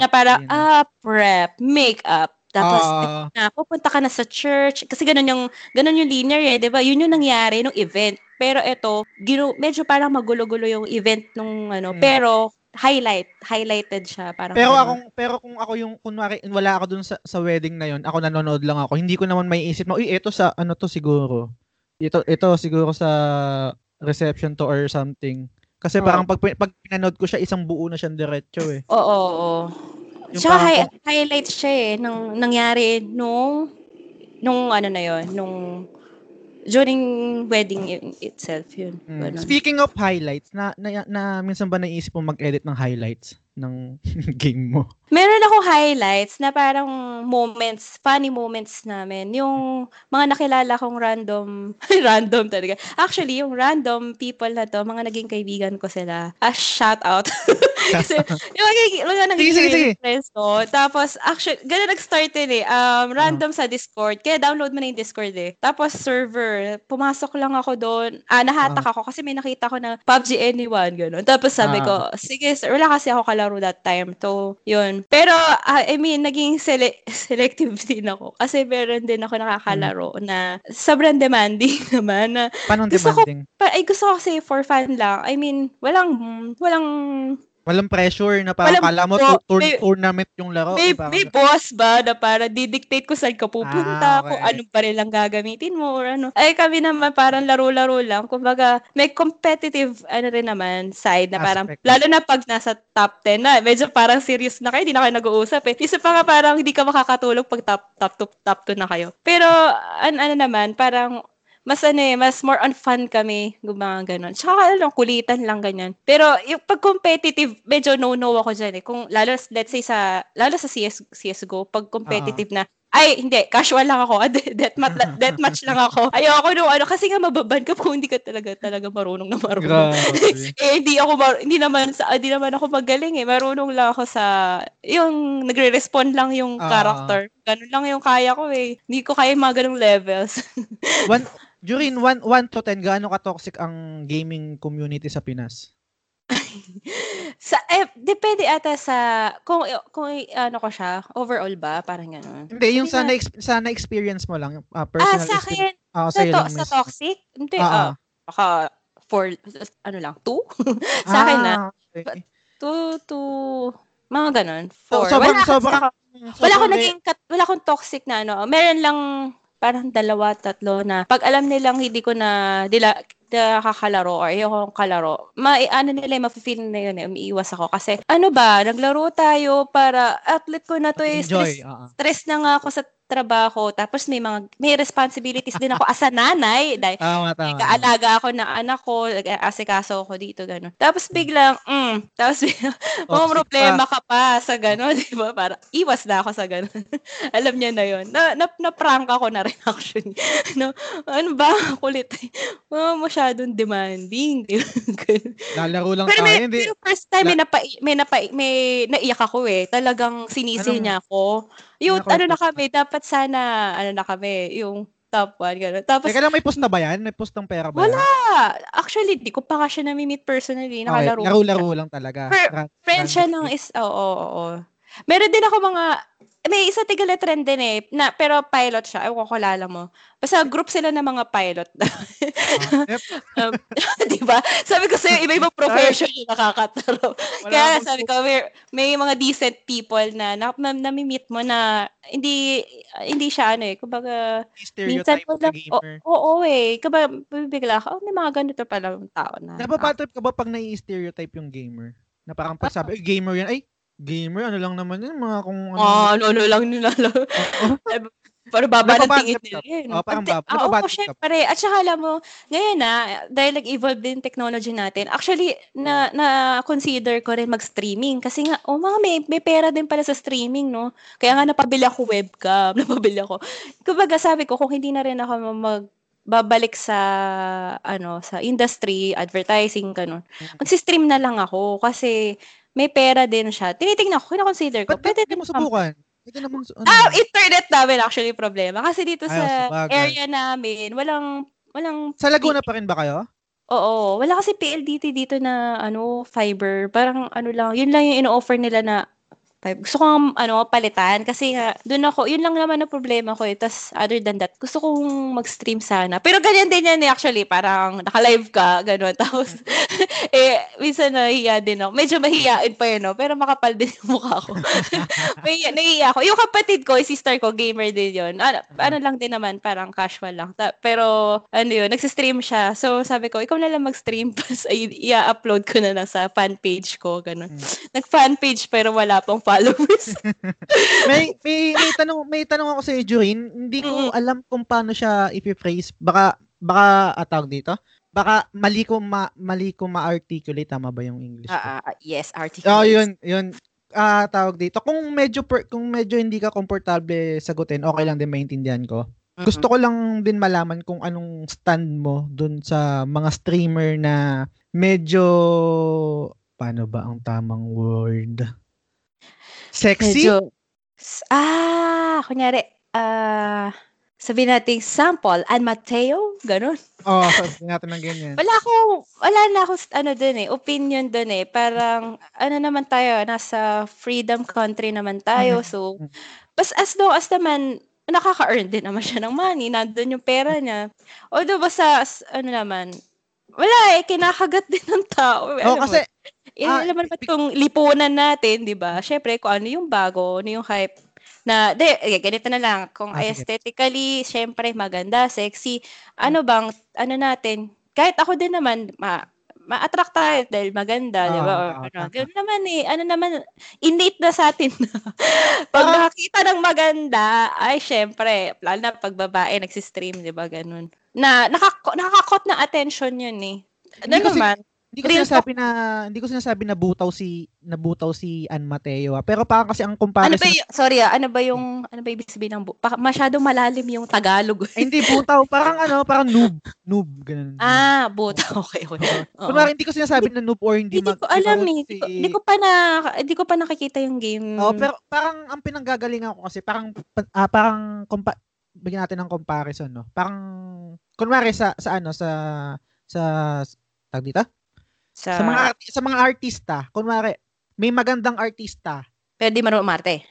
Na para, Yun. ah, prep, makeup, tapos Ah. na pupunta ka na sa church kasi ganun yung ganun yung linear eh, 'di ba? Yun yung nangyari nung event. Pero ito, gino, medyo parang magulo-gulo yung event nung ano, Mm. pero highlight, highlighted siya parang Pero ganun. ako pero kung ako yung kunwari wala ako dun sa sa wedding na yon, ako nanonood lang ako. Hindi ko naman maiisip na, uy, ito sa ano to siguro. Ito ito siguro sa reception to or something. Kasi Oo. parang pag pag pinanood ko siya, isang buo na siyang diretso eh. Oo, oo, oo. Yung Tsaka parang hi- highlight siya eh nung nangyari nung nung ano na yon, nung during wedding itself yun. Mm. Ganun. Speaking of highlights, na, na, na minsan ba naisip mo mag-edit ng highlights ng <laughs> game mo? Meron ako highlights na parang moments, funny moments namin. Yung mga nakilala kong random, <laughs> random talaga. Actually, yung random people na to, mga naging kaibigan ko sila. A shout out. <laughs> <laughs> Kasi, yung mga, mga naging sige, sige. friends ko. Tapos, actually, ganun nag-start yun eh. Um, random sa Discord. Kaya download mo na yung Discord eh. Tapos, server. Pumasok lang ako doon. Ah, nahatak ako kasi may nakita ko na PUBG Anyone, ganun. Tapos sabi Ah. ko, sige, sir, wala kasi ako kalaro that time. So, yun. Pero, ah, I mean, naging sele- <laughs> selective din ako. Kasi meron din ako nakakalaro na sobrang demanding <laughs> naman. Na, Paano Gusto ko- demanding? pa, ay, gusto ko kasi for fun lang. I mean, walang, walang Walang pressure na parang Walang- kala mo tu- tour- may- tournament yung laro. may, parang- may boss ba na para didictate ko saan ka pupunta, Ah, kung okay. anong baril lang gagamitin mo or ano. Ay kami naman parang laro-laro lang. Kumbaga, may competitive ano rin naman side na parang, Aspect. lalo na pag nasa top 10 na, medyo parang serious na kayo, hindi na kayo nag-uusap eh. Isa pa nga parang hindi ka makakatulog pag top, top, top, top 2 na kayo. Pero, an, ano naman, parang mas ano eh, mas more on fun kami, mga ganon. Tsaka ano, kulitan lang ganyan. Pero yung pag competitive, medyo no-no ako dyan eh. Kung lalo, let's say sa, lalo sa CS, CSGO, pag competitive na, ay, hindi, casual lang ako. <laughs> Deathmatch, deathmatch lang ako. Ayoko nung ano, kasi nga mababan ka kung hindi ka talaga, talaga marunong na marunong. <laughs> Eh, hindi ako, mar- hindi naman, sa, hindi naman ako magaling eh. Marunong lang ako sa, yung nagre-respond lang yung Ah. character. Ganun lang yung kaya ko eh. Hindi ko kaya yung mga ganung levels. <laughs> One, during 1 1 to 10, gaano ka-toxic ang gaming community sa Pinas? <laughs> sa eh, depende ata sa kung kung ano ko siya, overall ba, parang gano'n. Hindi, yung Sabi sa, nga- na, sa na-experience mo lang, ah, Ah, personal sa experience. akin, Ah, sa, to, sa toxic, hindi, Ah, ah, baka four, ano lang, two? <laughs> sa akin na, Ah, okay. two, two, mga ganun, So, four. sobrang, wala, sobrang, ako- wala ko sobrang- naging, kat- wala akong toxic na ano, meron lang, parang dalawa, tatlo na, pag alam nilang hindi ko na, dila, nakakalaro or ayoko kalaro, ma ano nila, ma-feel na yun eh, umiiwas ako. Kasi, ano ba, naglaro tayo para, outlet ko na to eh, stress, enjoy. ah. stress na nga ako sa trabaho, tapos may mga, may responsibilities din ako as a nanay, dahil <laughs> Tama, tama. Kaalaga ako ng anak ko, asikaso ako dito, gano'n. Tapos biglang, mm, tapos <laughs> mga problema ka pa sa gano'n, <laughs> di ba? Para, iwas na ako sa gano'n. Alam niya na yon Na, na, na-prank ako na rin actually. no, ano ba, kulit. Oh, masyadong demanding. Ganun. Lalaro lang pero tayo. may, Hindi, pero first time, may, napa, may, napa, may naiyak ako eh. Talagang sinisi Anong- niya ako. Yung, Ano na kami, dapat sana, ano na kami, yung top one, gano'n. Tapos, Teka lang, may post na ba yan? May post ng pera ba Wala. yan? Actually, di ko pa nga siya nami-meet personally. Okay, Nakalaro. ko laro-laro lang talaga. Per- Friend siya ng is... Oo, oo, oo. Meron din ako mga... May isa tigala trend din eh. Na, pero pilot siya. Ewan ko kalala mo. Basta group sila ng mga pilot. Ah, <laughs> yep, um, <laughs> di ba? Sabi ko sa'yo, iba-ibang profession yung nakakataro. wala Kaya akong sabi ko, may, may mga decent people na, na, na nami-meet mo na hindi hindi siya ano eh. Kumbaga, minsan stereotype mo lang, gamer. oo, oo eh. Kaba, bibigla ka, oh, may mga ganito pala yung tao na. Napapatrip ka ba pag nai-stereotype yung gamer? Na parang pag sabi, "Ay, gamer yan. Ay, gamer, ano lang naman yun, mga kung ano. Ah, ano, ano lang nila. Oo. Para baba ng trip nila yun. Oo, parang Pag- bab- ah, Oo, ka. syempre. At saka alam mo, ngayon na, dahil nag-evolve din technology natin, actually, na, na consider ko rin mag-streaming. Kasi nga, oh mga may, may pera din pala sa streaming, no? Kaya nga napabili ako webcam, <laughs> napabili ako. Kumbaga sabi ko, kung hindi na rin ako mag babalik sa ano sa industry advertising ganun Mm. magsi-stream na lang ako kasi may pera din siya tinitingnan ko kina-consider ko ba't pwede hindi mo din subukan? Hindi naman, ano, Ah, internet namin actually problema. Kasi dito Ay, sa sabagay. area namin, walang, walang, sa Laguna pa rin ba kayo? oo, wala kasi PLDT dito na, ano, fiber. Parang, ano lang, yun lang yung ino-offer nila na. Gusto ko nga, ano, palitan. Kasi nga, dun ako, yun lang naman ang problema ko eh. Tapos, other than that, gusto kong mag-stream sana. Pero ganyan din yan eh, actually. Parang, naka-live ka, gano'n. <laughs> Tapos, <laughs> eh, minsan nahiya din ako. Medyo mahiyain pa yun, no? Pero makapal din yung mukha ko. <laughs> May nahiya ako. Yung kapatid ko, yung sister ko, gamer din yun. Ano, ano lang din naman, parang casual lang. Ta- pero, ano yun, nagsistream siya. So, sabi ko, ikaw na lang mag-stream. Tapos, ay- i-upload ko na lang sa fan page ko. Ganun. Hmm. Nag-fan page, pero wala pong followers. <laughs> may, may, may tanong, may tanong ako sa iyo, Jurin. Hindi ko Mm. alam kung paano siya i-phrase. Baka, baka, atawag dito? Baka mali ko ma, mali ko ma-articulate. Tama ba yung English? ko? Ah, ah, yes, article. Oh, yun, yun. ah tawag dito, kung medyo per, kung medyo hindi ka komportable sagutin, okay lang din maintindihan ko. Mm. Gusto ko lang din malaman kung anong stand mo dun sa mga streamer na medyo paano ba ang tamang word? Sexy? Medyo, ah, kunyari, ah, sabihin natin sample, Ann Mateo, ganun. Oo, oh, <laughs> sabi natin ng ganyan. Wala ako, wala na ako, ano dun eh, opinion dun eh. Parang, ano naman tayo, nasa freedom country naman tayo. Mhm. So, Mhm. bas as long as naman, nakaka-earn din naman siya ng money, nandun yung pera niya. Although, basta, as- ano naman, wala eh, kinakagat din ng tao. Alam mo, kasi, eh, ah, alam mo naman itong lipunan natin, di ba? Siyempre, kung ano yung bago, ano yung hype, na, de, eh, ganito na lang, kung Ah, aesthetically, syempre, maganda, sexy, ano bang, ano natin, kahit ako din naman, ma, ma-attract tayo dahil maganda, di ba? Oo, Or oo, ano, ganun naman eh, ano naman, innate na sa atin na, <laughs> pag Ah. nakakita ng maganda, ay syempre, lalo na pag babae nagsistream, di ba, ganun. Na, nakako, nakakakot na attention yun eh. Ano naman, hindi ko real sinasabi na hindi ko sinasabi na butaw si nabutaw si Ann Mateo, ah. pero parang kasi ang Ano comparison ba yung, sorry ah, ano ba yung, ano ba ibig sabihin ng, bu- pa, masyadong malalim yung Tagalog. Hindi butaw, parang ano, parang noob, noob ganun. ah, buta, okay, okay. Kunwari, hindi ko sinasabi na noob or hindi, Hindi mag- ko alam eh. Hindi ko, si- hindi ko pa na, hindi ko pa nakikita yung game. Oh, pero parang ang pinanggagalingan ko kasi parang pa- ah, parang compa- bigyan natin ng comparison, no. Parang kunwari sa sa ano sa sa tag dito? Sa, Sa mga sa mga artista, kunwari may magandang artista. pero di marunong umarte.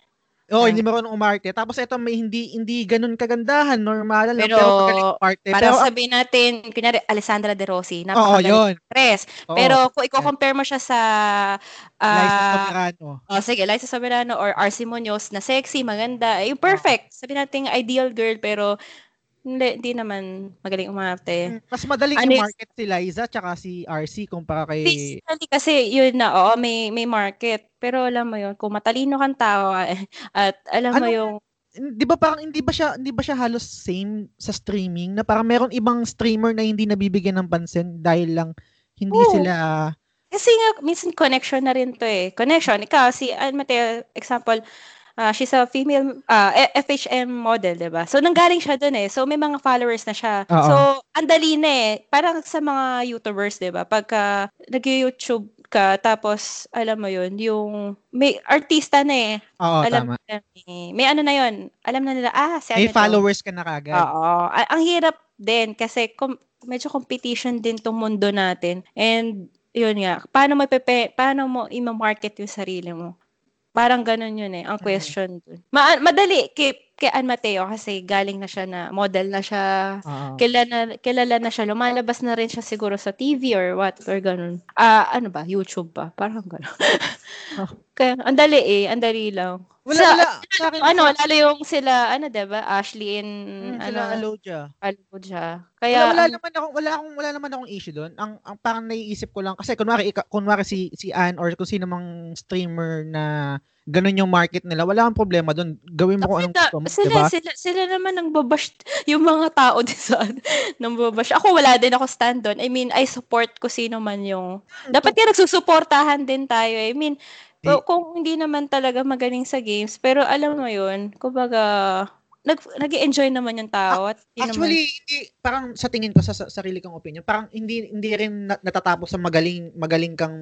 Oh, Ah. hindi marunong umarte. Tapos ito may hindi hindi ganun kagandahan, normal lang Pero, pero, magaling umarte. Para Pero, sabihin natin, kunyari, Alessandra De Rossi, napakagaling yun. actress. Oo. Pero kung i-compare mo siya sa, Liza ah, Soberano. oh, sige, Liza Soberano or RC Munoz na sexy, maganda, eh, yung perfect. Sabihin natin ideal girl, pero hindi, hindi naman magaling umarte. Mm, Mas madaling Ano i-market si Liza tsaka si RC kumpara kay Basically kasi yun na, oo, may, may market. Pero alam mo yun, kung matalino kang tao <laughs> eh, at alam mo Ano- yung, Di ba parang hindi ba siya hindi ba siya halos same sa streaming na parang meron ibang streamer na hindi nabibigyan ng pansin dahil lang hindi Oo. sila kasi nga, minsan connection na rin to eh. Connection, ikaw, si Mateo, example, ah, she's a female ah, F- FHM model, di ba? So, nanggaling siya dun eh. So, may mga followers na siya. Oo. So, andali na eh. Parang sa mga YouTubers, di ba? Pagka nag-YouTube ka, tapos, alam mo yun, yung, may artista na eh. Oo, alam tama. nila eh. May ano na yun. Alam na nila, ah, si May ano to. followers ka na kagad. Oo. A- ang hirap din kasi com- medyo competition din tong mundo natin. And yun nga, paano mo pepe, paano mo i-market yung sarili mo? Parang ganun yun eh, ang Mm. question dun. Ma- madali kay, kay Ann Mateo kasi galing na siya na model na siya, Oo. kilala, kilala na siya, lumalabas na rin siya siguro sa TV or what, or ganun. Ah, ano ba, YouTube ba? Parang ganun. Oh. <laughs> Kaya, ang dali eh, ang dali lang. Wala, Sa- wala. Sa akin, Ano, lalo yung sila, ano, 'di ba? Ashley and mm, ano, sila Alodia. Alod siya. Wala, Kaya wala ang- naman ako, wala akong wala naman akong issue doon. Ang, ang parang naiisip ko lang kasi kunwari kunwari si si Ann or kung sino mang streamer na ganun yung market nila, wala akong problema doon. Gawin mo kung anong gusto mo, sila, diba? sila, sila naman nang babash yung mga tao <laughs> din sa nang babash. Ako wala din ako stand doon. I mean, I support ko sino man yung dapat kaya nagsusuportahan din tayo. I mean, kung, kung hindi naman talaga magaling sa games, pero alam mo yun, kumbaga nag nag-enjoy naman yung tao at naman- Actually, hindi, parang sa tingin ko sa, sa sarili kong opinion, parang hindi hindi rin na- natatapos sa magaling magaling kang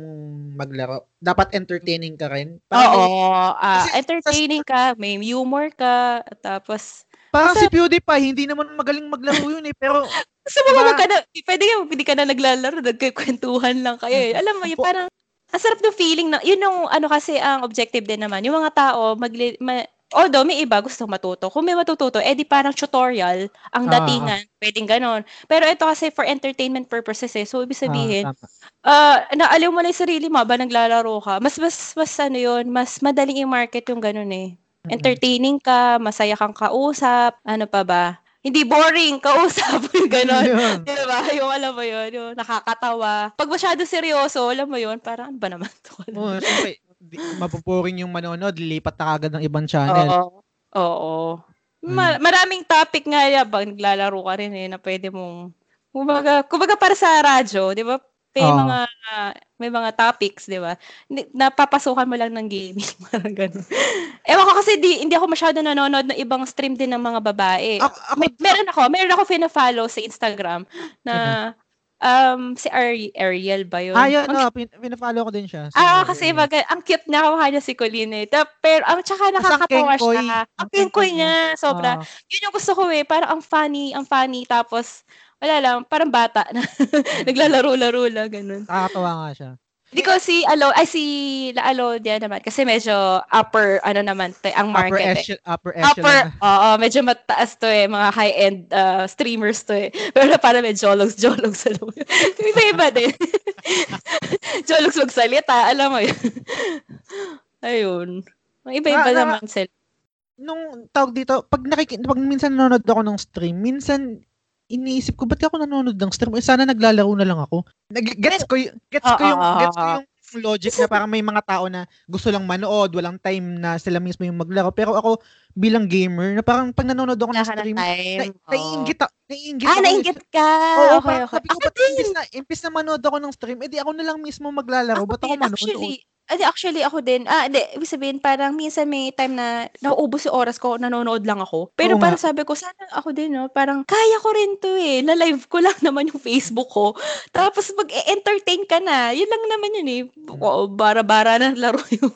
maglaro. Dapat entertaining ka rin. Parang, Oo, ah, kasi- entertaining ka, may humor ka, tapos parang si kasi- PewDiePie, hindi naman magaling maglaro yun eh. Pero, <laughs> Gusto mo Diba? ka na, pwede ka, hindi ka na naglalaro, nagkikwentuhan lang kayo eh. Alam mo, yung parang, ang sarap ng feeling na, yun yung, ano kasi, ang objective din naman, yung mga tao, magli, ma, although may iba gusto matuto. Kung may matututo, eh di parang tutorial ang Ah, datingan. Pwedeng ganon. Pero ito kasi for entertainment purposes eh. So, ibig sabihin, Ah, tama. ah naaliw mo na yung sarili mo ba naglalaro ka. Mas, mas, mas ano yun, mas madaling i-market yung ganon eh. Entertaining ka, masaya kang kausap, ano pa ba? Hindi boring, kausap, <laughs> yung ganon. Yun. Di ba? Yung alam mo yun, yung nakakatawa. Pag masyado seryoso, alam mo yun, parang ano ba naman to? Oo, di- mapupuring yung manonood, lilipat na agad ng ibang channel. Oo. Oo. Ma- maraming topic nga yan, pag naglalaro ka rin eh, na pwede mong, kumbaga, kumbaga para sa radyo, di ba? may Oo. mga may mga topics, 'di ba? Napapasukan mo lang ng gaming, <laughs> parang ganun. Ewan ko kasi di, hindi ako masyado nanonood ng ibang stream din ng mga babae. Ako, ako, May, meron ako, meron ako fina-follow sa Instagram na um si Ari- Ariel ba yun? ah, yun, Ang oh, pin, pinafollow ko din siya. Si- Ah, kasi maga, ang cute na kamukha niya si Colleen eh. Pero ang tsaka nakakatawa siya. Ang kengkoy niya, sobra. Ah, Yun yung gusto ko eh. Parang ang funny, ang funny. Tapos, wala lang, parang bata na. <laughs> Naglalaro-laro lang, ganun. nakakatawa nga siya. Hindi ko si Alo, ay si La Alodia naman. Kasi medyo upper, ano naman, te, ang Upper market eh. echelon, upper echelon. Upper, oo, medyo mataas to eh, mga high-end uh, streamers to eh. <laughs> Pero para may jologs, jologs, <laughs> alam mo yun. Iba-iba din. <laughs> jologs magsalita, alam mo yun. Ayun. Iba-iba ah, naman sila. Nung tawag dito, pag nakiki, pag minsan nanonood ako ng stream, minsan iniisip ko, ba't ako nanonood ng stream? Eh, sana naglalaro na lang ako. Nag- gets ko, y- gets ko yung, Ah, ah, gets ko yung logic na parang may mga tao na gusto lang manood, walang time na sila mismo yung maglaro. Pero ako, bilang gamer, na parang pag nanonood ako ng stream, na, naiingit, ako- naiingit Ah, ako. nainggit ka. Oo, okay, okay. Ako ba't imbis na, imbis na manood ako ng stream, edi ako na lang mismo maglalaro. Ako ba't ako din, manonood? actually, adi, actually ako din, ah, hindi, ibig sabihin, parang minsan may time na nauubos yung oras ko, nanonood lang ako. Pero Oo parang sabi ko, sana ako din, no? Parang, kaya ko rin to eh. Na-live ko lang <laughs> naman yung Facebook ko. Tapos mag-entertain ka na. Yun lang naman yun eh. Oo, bara-bara na laro <laughs> yung,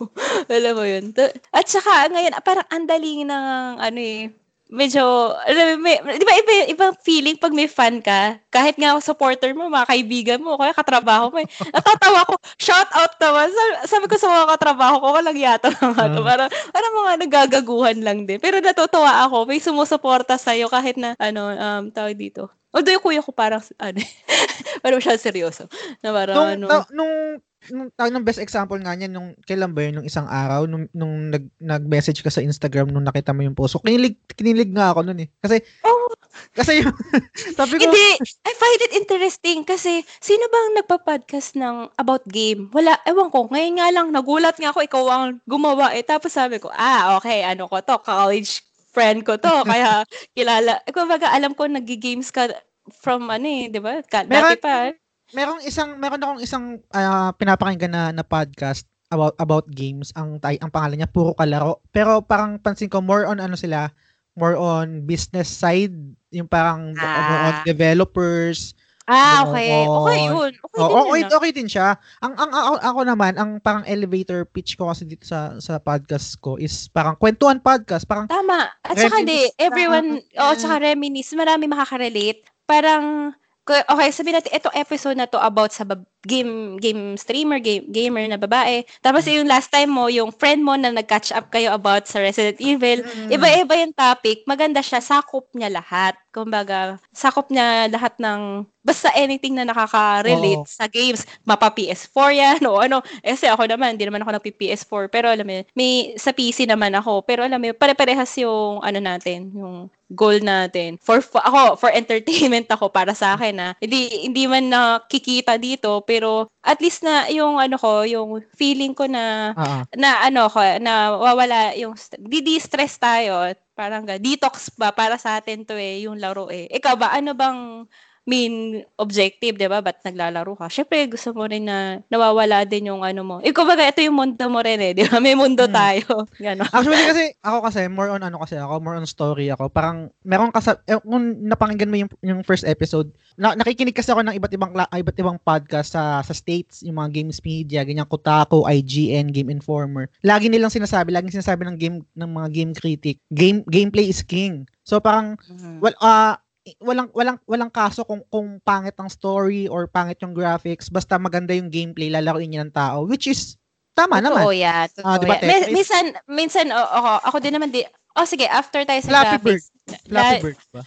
alam mo yun. At saka, ngayon, parang andaling ng, ano eh, medyo, alam mo, may, di ba iba, ibang feeling pag may fan ka? Kahit nga supporter mo, mga kaibigan mo, kaya katrabaho mo eh. Natatawa ko, shout out naman. Sabi, sabi ko sa mga katrabaho ko, walang yata mga to. Ah. Parang, parang mga nagagaguhan lang din. Pero natutuwa ako, may sumusuporta sa'yo kahit na, ano, um, tawag dito. Although yung kuya ko parang, ano, <laughs> parang siya seryoso. Na parang, nung, ano, ta- nung, nung, tawag ng best example nga niyan, nung, kailan ba yun, nung isang araw, nung, nung nag, nag-message ka sa Instagram, nung nakita mo yung post. So, kinilig, kinilig nga ako nun eh. Kasi, Oh. kasi yung, <laughs> sabi ko, Hindi, I find it interesting kasi sino bang nagpa-podcast ng about game? Wala, ewan ko, ngayon nga lang, nagulat nga ako, ikaw ang gumawa eh. Tapos sabi ko, ah, okay, ano ko to, college friend ko to, <laughs> kaya kilala. Kumbaga, alam ko, nag-games ka from ano eh, di ba? Dati pa. Merong isang, meron akong isang ah, pinapakinggan na, na podcast about about games. Ang tay ang pangalan niya puro kalaro. Pero parang pansin ko more on ano sila, more on business side, yung parang more on Ah. developers. Ah, okay. Okay yun. Okay Oo, din okay, yun. ah. okay din siya. Ang ang ako, ako naman, ang parang elevator pitch ko kasi dito sa sa podcast ko is parang kwentuhan podcast, parang Tama. At saka di, everyone, oh, tsaka reminisce, marami makakarelate. Parang, okay, sabihin natin, itong episode na to about sa bab- game game streamer, game, gamer na babae. Tapos Mm. yung last time mo, yung friend mo na nag-catch up kayo about sa Resident Evil, Mm. iba-iba yung topic, maganda siya, sakop niya lahat. Kumbaga, sakop niya lahat ng, basta anything na nakaka-relate Oo. sa games. Mapa PS4 yan, <laughs> o ano. Kasi ako naman, hindi naman ako nag-PS4, pero alam mo may, sa PC naman ako, pero alam mo pare-parehas yung, ano natin, yung goal natin. For, for ako, for entertainment ako para sa akin, ha. Hindi, hindi man nakikita dito, pero at least na yung ano ko, yung feeling ko na ah, ah. na ano ko, na wawala yung st- di-stress tayo. Parang detox ba para sa atin to eh, yung laro eh. Ikaw ba, ano bang main objective, di ba? Ba't naglalaro ka? Syempre, gusto mo rin na nawawala din yung ano mo. Ikaw ba, ito yung mundo mo rin eh, di ba? May mundo Hmm. tayo. <laughs> Gano'n. Actually kasi ako kasi more on ano kasi ako, more on story ako. Parang meron kasi eh, kung napakinggan mo yung yung first episode, na, nakikinig kasi ako ng iba't ibang iba't ibang podcast sa sa states, yung mga games media, ganyan Kotaku, IGN, Game Informer. Lagi nilang sinasabi, laging sinasabi ng game ng mga game critic, game gameplay is king. So parang well ah walang walang walang kaso kung kung pangit ang story or pangit yung graphics, basta maganda yung gameplay, lalaruin niya ng tao, which is tama naman. Totoo yan. Totoo Ah, diba, yan. Min- minsan, minsan, oh, ako, ako din naman di, oh sige, after tayo sa Flappy Bird. graphics. Flappy La- Bird ba?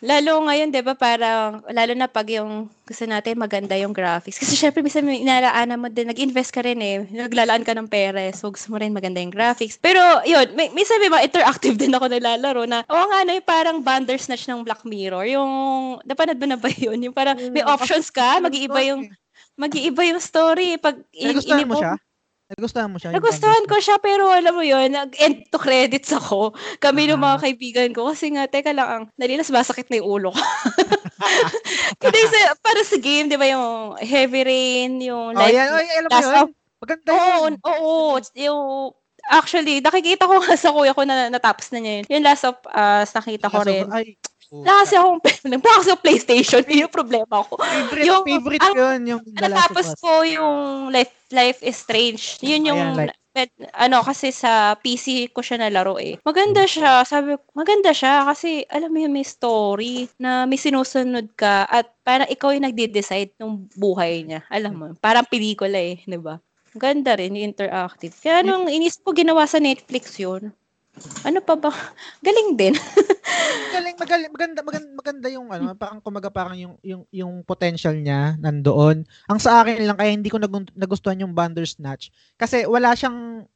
Lalo ngayon, di ba, parang, lalo na pag yung gusto natin maganda yung graphics. Kasi syempre, minsan may inalaanan mo din, nag-invest ka rin eh, naglalaan ka ng pera, so gusto mo rin maganda yung graphics. Pero, yun, may, minsan may mga interactive <laughs> din ako nilalaro na, oo nga, no, yung parang Bandersnatch ng Black Mirror, yung, napanood mo na ba <laughs> yun? Yung parang, may Mm, options ka, mag-iiba yung, mag-iiba yung story. Pag, in- Nagustuhan mo siya? Nagustuhan mo siya? Nagustuhan ko siya pero alam mo yun, nag-end to credits ako. Kami ah. ng mga kaibigan ko kasi nga, teka lang, ang nalilas masakit na yung ulo ko. <laughs> <laughs> Kasi sa, para sa game, di ba yung Heavy Rain, yung oh, like, yan. Oh, alam mo yun? Maganda yun. Oo, oo, yung Actually, nakikita ko nga sa kuya ko na natapos na niya yun. Yung Last of Us, nakita ko rin. Ay, wala kasi akong, <laughs> wala kasi PlayStation, yun yung problema ko. Favorite, yung, favorite ang, yun, yung The Natapos ko yung Life, Life is Strange. Yun yung, Ayan, like, med, ano, kasi sa PC ko siya nalaro eh. Maganda siya, sabi ko, maganda siya kasi, alam mo yung may story na may sinusunod ka at parang ikaw yung nagde-decide ng buhay niya. Alam mo, parang pelikula eh, di ba? Ganda rin, interactive. Kaya nung inis ko ginawa sa Netflix yun, ano pa ba? <laughs> Galing din. <laughs> Galing, magaling, maganda, maganda, maganda yung ano, parang kumaga parang yung yung yung potential niya nandoon. Ang sa akin lang kaya hindi ko nagustuhan yung Bandersnatch kasi wala siyang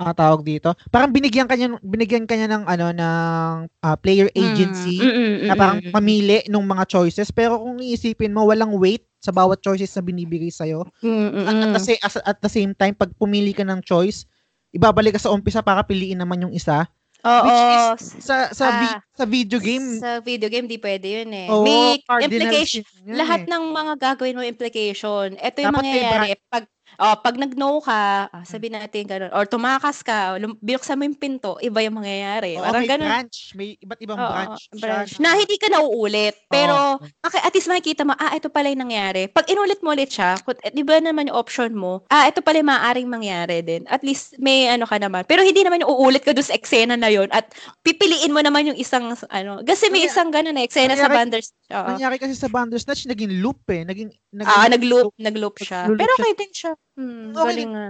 uh, tawag dito. Parang binigyan kanya binigyan kanya ng ano ng uh, player mm, agency mm, mm, mm, na parang mm, mamili ng mga choices pero kung iisipin mo walang weight sa bawat choices na binibigay sa iyo. Mm, mm, at, at, the, at the same time pag pumili ka ng choice, ibabalik ka sa umpisa para piliin naman yung isa. Oo. Which is, sa sa, ah, vi- sa video game. Sa video game, di pwede yun eh. Oo, May implication. Lahat eh. ng mga gagawin mo implication. Ito yung Dapat mangyayari. Pag Oh, pag nag-no ka, ah, sabi natin gano'n, or tumakas ka, lum- binuksan mo yung pinto, iba yung mangyayari. Oo, Parang may ganun. branch. May iba't ibang Oo, branch. branch. Na hindi ka nauulit. Pero, okay, at least makikita mo, ah, ito pala yung nangyari. Pag inulit mo ulit siya, kung, eh, di ba naman yung option mo, ah, ito pala yung maaaring mangyari din. At least may ano ka naman. Pero hindi naman yung uulit ka doon sa eksena na yon at pipiliin mo naman yung isang, ano, kasi may isang ganun na eksena sa Bandersnatch. Oo. Nangyari kasi sa Bandersnatch, naging loop eh. Naging, naging ah, nag-loop, nag-loop siya. Nag-loop Pero okay din siya. Hmm, okay. galing nga.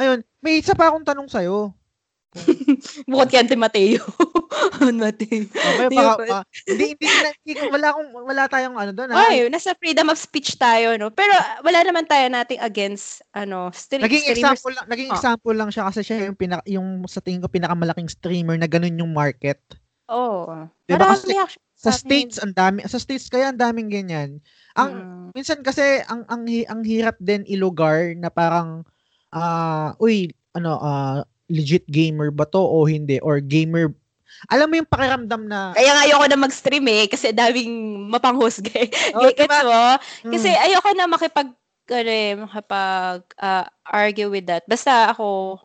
Ayun, may isa pa akong tanong sa'yo. <laughs> Bukod kay Ante Mateo. <laughs> Mateo. Okay, baka, pa, hindi, hindi, hindi, wala akong, wala tayong ano doon. Ay, nasa freedom of speech tayo, no? Pero wala naman tayo nating against, ano, stream, naging streamers. example lang, naging oh. example lang siya kasi siya yung, pinaka, yung sa tingin ko pinakamalaking streamer na ganun yung market. Oo. Oh. Diba? Kasi, sa states ang dami sa states kaya ang daming ganyan ang mm. minsan kasi ang ang ang hirap din ilugar na parang uh, uy ano uh, legit gamer ba to o hindi or gamer alam mo yung pakiramdam na kaya nga ayoko na mag-stream eh kasi daming mapanghusga eh. <laughs> Oh, diba? mo? Kasi mm. ayoko na makipag ano, eh, makipag uh, argue with that. Basta ako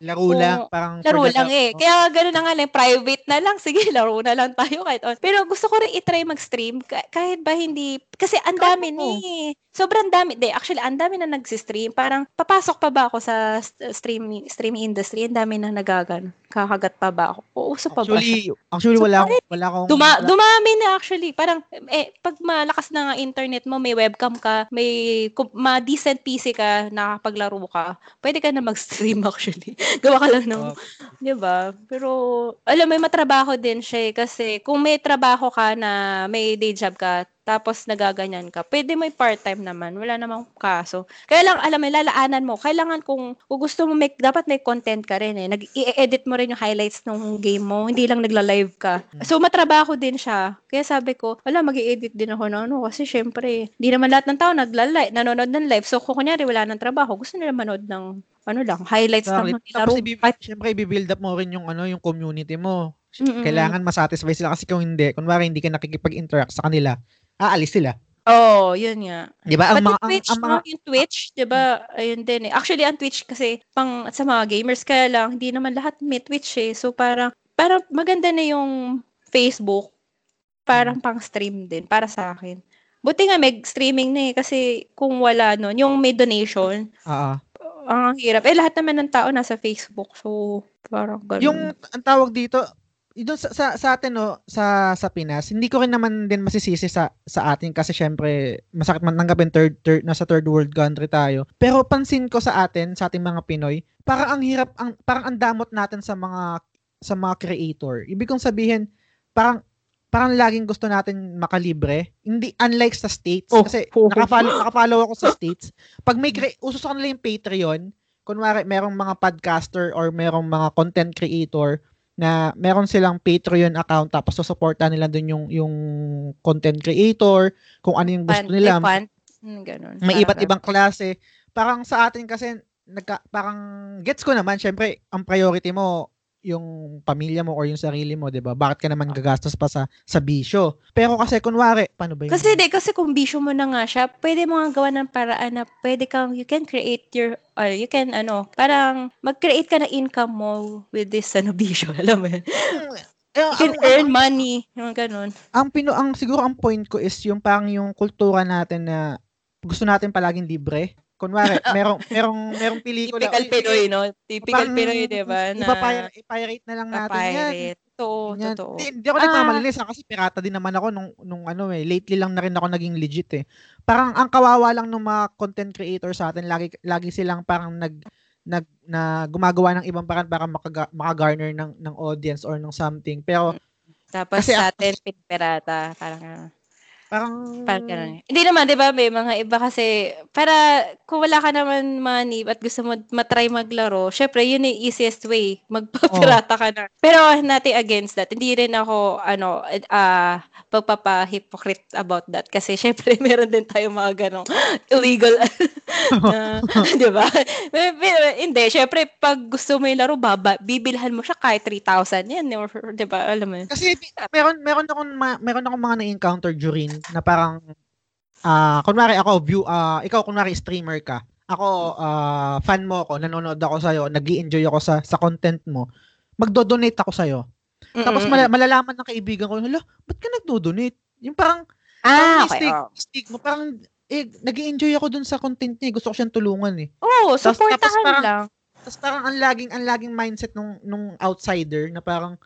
Laro kung, lang, parang laro lang eh. Kaya gano'n na nga lang, private na lang. <laughs> Sige, laro na lang tayo kahit on. Pero gusto ko rin i-try mag-stream kahit ba hindi, kasi ang dami ni, sobrang dami. De, actually, ang dami na nag-stream. Parang, papasok pa ba ako sa streaming, streaming industry? Ang dami na nagagan. Kakagat pa ba ako? Uuso pa actually, ba? Actually, so, wala, parang, wala akong... Duma, wala. Dumami na actually. Parang, eh, pag malakas na internet mo, may webcam ka, may ma-decent PC ka, nakapaglaro ka, pwede ka na mag-stream <laughs> actually. <laughs> Gawa ka lang ng, okay. 'di ba? Pero alam mo, may matrabaho din siya eh, kasi kung may trabaho ka na may day job ka, tapos nagaganyan ka, pwede may part-time naman. Wala namang kaso. Kaya lang, alam mo, lalaanan mo. Kailangan kung, kung gusto mo, make, dapat may content ka rin eh. Nag-i-edit mo rin yung highlights ng game mo. Hindi lang nagla-live ka. Hmm. So, matrabaho din siya. Kaya sabi ko, wala, mag edit din ako ng ano. Kasi syempre, hindi naman lahat ng tao nagla-live, nanonood ng live. So, kung kunyari wala ng trabaho, gusto nila manood ng ano lang, highlights Bakit? ng laro. Tapos, i- syempre, i-build up mo rin yung ano, yung community mo. Mm-mm. Kailangan masatisfy sila kasi kung hindi, kunwari hindi ka nakikipag-interact sa kanila, aalis sila. Oo, oh, yun nga. 'Di ba? Ang mga Twitch, ang, ang mga yung Twitch, 'di ba? Ayun din eh. Actually, ang Twitch kasi pang sa mga gamers kaya lang hindi naman lahat may Twitch eh. So parang parang maganda na yung Facebook. Parang hmm. pang stream din para sa akin. Buti nga may streaming na eh kasi kung wala noon, yung may donation. Oo. Ang hirap. Eh lahat naman ng tao nasa Facebook. So parang ganun. Yung ang tawag dito, doon sa, sa, sa atin no, sa sa Pinas, hindi ko rin naman din masisisi sa sa atin kasi syempre masakit man tanggapin third, third nasa third world country tayo. Pero pansin ko sa atin, sa ating mga Pinoy, parang ang hirap ang parang ang damot natin sa mga sa mga creator. Ibig kong sabihin, parang parang laging gusto natin makalibre. Hindi unlike sa states oh, kasi <laughs> oh, nakafollow nakafollow ako sa states. Pag may cre- uso sa kanila yung Patreon, kunwari merong mga podcaster or merong mga content creator na meron silang Patreon account tapos susuportahan nila dun yung yung content creator, kung ano yung gusto nila. May fun. Hmm, ganun. May iba't ibang klase. Parang sa atin kasi nagka, parang gets ko naman, syempre, ang priority mo yung pamilya mo or yung sarili mo, 'di ba? Bakit ka naman gagastos pa sa sa bisyo? Pero kasi kunwari, paano ba yun? Kasi di, kasi kung bisyo mo na nga siya, pwede mo nga gawa ng paraan na pwede kang, you can create your, or you can, ano, parang mag-create ka ng income mo with this, ano, <laughs> bisyo, alam mo yun? Eh, You can ang- earn ang- money, yung ganun. ang pino ang siguro ang point ko is yung parang yung kultura natin na gusto natin palaging libre. Kunwari, merong merong merong pelikula. Typical "Uy, Pinoy, no? Typical Pinoy, di ba? Na, Ipapirate, ipirate na lang natin yan. Totoo, Yan. totoo. Hindi, hindi ako Ah. nagmamalinis ha, kasi pirata din naman ako nung, nung ano eh. Lately lang na rin ako naging legit eh. Parang ang kawawa lang ng mga content creator sa atin, lagi, lagi silang parang nag, nag, na gumagawa ng ibang parang para makaga, makagarner ng, ng audience or ng something. Pero Tapos Kasi sa atin, pinperata. Parang, ano. Parang, Parang ganun. Hindi naman, di ba, may mga iba kasi, para kung wala ka naman money at gusto mo matry maglaro, syempre, yun yung easiest way. Magpapirata ka na. Pero nothing against that. Hindi rin ako, ano, ah, pagpapa-hypocrite about that. Kasi syempre, <laughs> meron din tayo mga ganong illegal, <laughs> na, <laughs> di ba? Hindi, syempre, pag gusto mo yung laro, baba, bibilhan mo siya kahit 3,000 yan. Di ba, alam mo? Kasi meron meron akong meron akong mga na-encounter during na parang ah kunwari ako view ah ikaw kunwari streamer ka. Ako ah fan mo ako, nanonood ako sa iyo, nag-enjoy ako sa sa content mo. Magdo-donate ako sa iyo. Tapos mala- malalaman ng kaibigan ko, "Hala, ba't ka nagdo-donate?" Yung parang Ah, parang okay. stig- oh. stigma, parang eh nag-enjoy ako dun sa content niya, eh. gusto ko siyang tulungan eh. Oo, Tapos- tapos supportahan parang- lang. Tapos parang ang laging ang laging mindset nung nung outsider na parang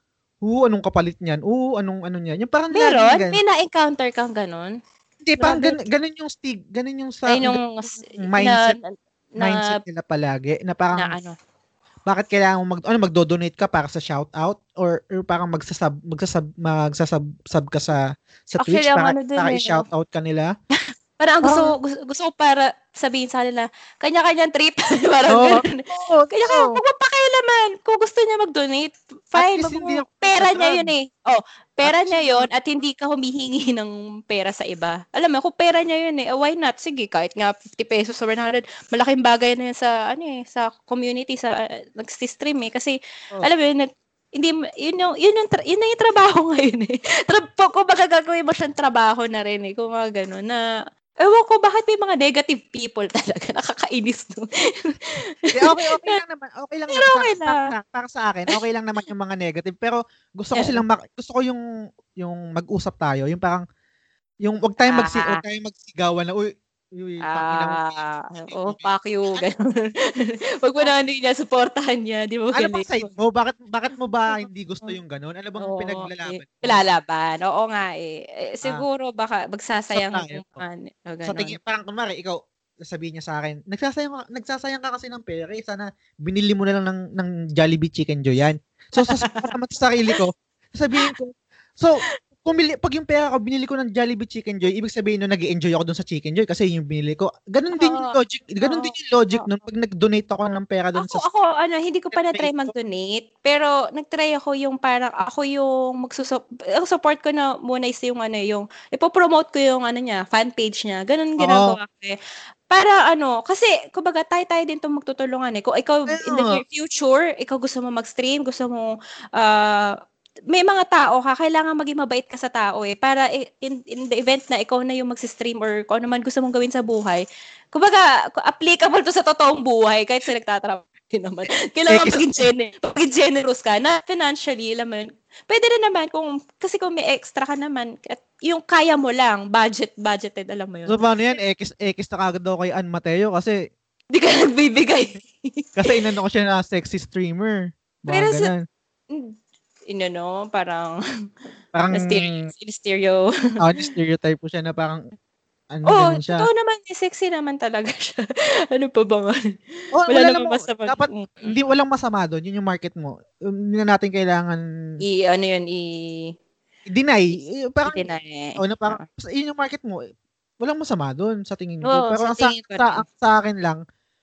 Oo, anong kapalit niyan? Oo, anong ano niyan? Yung parang Meron? ganun. May na-encounter kang ganun? Hindi, parang gan, ganun yung stig, ganun yung sa Ay, yung mindset, na, na, mindset nila palagi na parang na ano. bakit kailangan mo mag ano magdo-donate ka para sa shout out or, or parang magsasab magsasab magsasab sub ka sa sa Actually, Twitch ang para, ano para eh, i-shout out ka nila. Parang ang gusto, Parang- gusto, gusto ko para sabihin sa kanila, kanya-kanyang trip. <laughs> parang Oo. ganun. Oo, Kaya kaya, huwag magpakialaman. Kung gusto niya mag-donate, fine. Wag hindi pera niya yun eh. Oh, pera At niya yun at hindi ka humihingi <laughs> ng pera sa iba. Alam mo, kung pera niya yun eh, oh, why not? Sige, kahit nga 50 pesos or 100, malaking bagay na yun sa, ano eh, sa community, sa uh, nag-stream eh. Kasi, Oh. alam mo yun, hindi yun yung yun yung yun na yung trabaho <laughs> ngayon eh. Tra- kung baga gagawin mo siyang trabaho na rin eh, kung mga gano'n na Ewan ko, bakit may mga negative people talaga? <laughs> Nakakainis no. Okay, okay lang naman. Okay lang Pero naman. okay Sa- lang. sa- para sa akin, okay lang naman yung mga negative. Pero gusto ko Yeah. silang, mak- gusto ko yung, yung mag-usap tayo. Yung parang, yung wag tayong, magsi, Ah. wag tayong magsigawan na, uy, uy, tangina mo." Ah, oh, fuck you. Ganun. <laughs> Na ano niya, supportahan niya. Di mo Ano bang side mo? Bakit, bakit mo ba hindi gusto yung ganun? Ano bang Oo, pinaglalaban? eh, Pinalalaban. Oo nga eh. eh siguro baka magsasayang Sa tayo. yung mga o Sa ganun. tingin, parang kunwari, ikaw, sabihin niya sa akin, nagsasayang, nagsasayang ka kasi ng pera, eh, sana binili mo na lang ng, ng Jollibee Chicken Joy yan. So, sa, para naman sa sarili ko, sabihin ko, so, pumili, pag yung pera ko, binili ko ng Jollibee Chicken Joy, ibig sabihin nun, nag enjoy ako dun sa Chicken Joy kasi yun yung binili ko. Ganun din yung logic, ganun din yung logic nun pag nag-donate ako ng pera dun Ako, sa... ako, ano, hindi ko pa na-try mag-donate. Pero, nag-try ako yung parang, ako yung magsusup, ang support ko na muna is yung ano, yung, ipopromote ko yung ano niya, fan page niya. Ganun ginagawa ko eh. Para ano, kasi, kumbaga, tayo-tayo din itong magtutulungan eh. Kung ikaw, in the near future, ikaw gusto mo mag-stream, gusto mo, ah, may mga tao ka, kailangan maging mabait ka sa tao eh. Para in, in the event na ikaw na yung magsi-stream or kung ano man gusto mong gawin sa buhay, kumbaga, applicable to sa totoong buhay kahit sa nagtatrabaho naman. <laughs> Kailangan maging, gener- maging generous ka na financially, alam mo. Pwede rin naman kung, kasi kung may extra ka naman, at yung kaya mo lang, budget, budgeted, alam mo yun. So, paano yan? X, X na kagad daw kay Ann Mateo kasi, Hindi ka <laughs> nagbibigay. kasi inano ko siya na sexy streamer. Baka Pero sa- Ino, no? Parang, Parang, stereo, stereo. <laughs> ah, stereotype ko siya na parang, ano Oh, siya. totoo naman, sexy naman talaga <laughs> siya. ano pa ba nga? Oh, Wala, namang- namang masama. Dapat, Mm, hindi walang masama doon. Yun yung market mo. Um, Hindi na natin kailangan I, ano yun, i, deny. Eh, Parang, i-deny. oh, na parang, sa- yun yung market mo. Walang masama doon sa tingin ko. Oo, Pero sa sa, tingin sa, ang sa akin lang,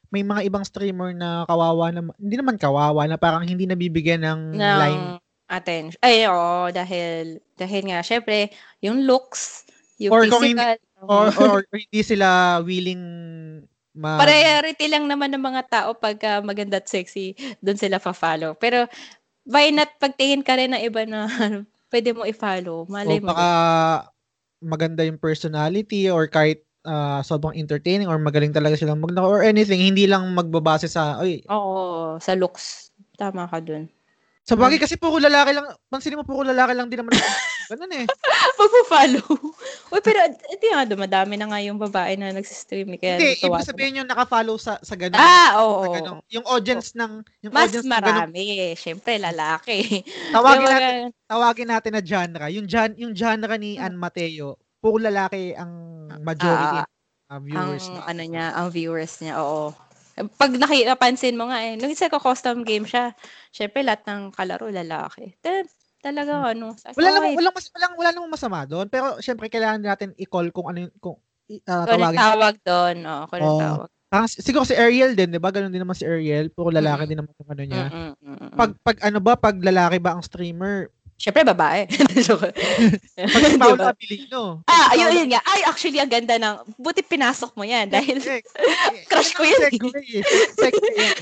may mga ibang streamer na kawawa na, hindi naman kawawa, na parang hindi nabibigyan ng ng line. Attention. Ay, oo, dahil, dahil nga, syempre, yung looks, yung Or physical. <laughs> Or, or, or hindi sila willing ma- Priority lang naman ng mga tao pagka maganda at sexy, doon sila fa-follow. Pero why not pagtingin ka rin ng iba na <laughs> pwede mo i-follow. Malay o mo. baka maganda yung personality or kahit ah, sobrang entertaining or magaling talaga silang maglaro or anything, hindi lang magbabase sa, oy, Oo, sa looks. Tama ka dun. Sa bagay kasi puro lalaki lang, pansinin mo puro lalaki lang din naman. Ganun eh. <laughs> Magpo-follow. Uy, pero hindi nga, dumadami na nga yung babae na nagsistream. Kaya Hindi, ibig sabihin yung naka-follow sa sa ganun. Ah, sa oo. ganun. Yung audience ng yung Mas audience ng marami. eh. Siyempre, lalaki. tawagin Kaya natin tawagin natin na genre. Yung gen, yung genre ni Ann Mateo, puro lalaki ang majority Ah, uh, ang viewers. ano niya, ang viewers niya, oo. Pag nakinapansin mo nga eh, nung isa ko custom game siya, syempre lahat ng kalaro lalaki. Ta- talaga ano. Hmm. wala namang walang mas walang wala namang masama doon, pero syempre kailangan natin i-call kung ano yung kung uh, Kung tawagin. tawag doon, oo, kung Oo. tawag. Parang si- siguro si Ariel din, 'di ba? Ganun din naman si Ariel, puro lalaki din naman yung ano niya. Mm, mm, mm, mm. Pag pag ano ba, pag lalaki ba ang streamer? Syempre babae. <laughs> Pag si Paolo <laughs> Diba? Abilino. Ah, ayun, ayun nga. Ay, actually, ang ganda ng, buti pinasok mo yan dahil <laughs> Crush ko yan eh. eh.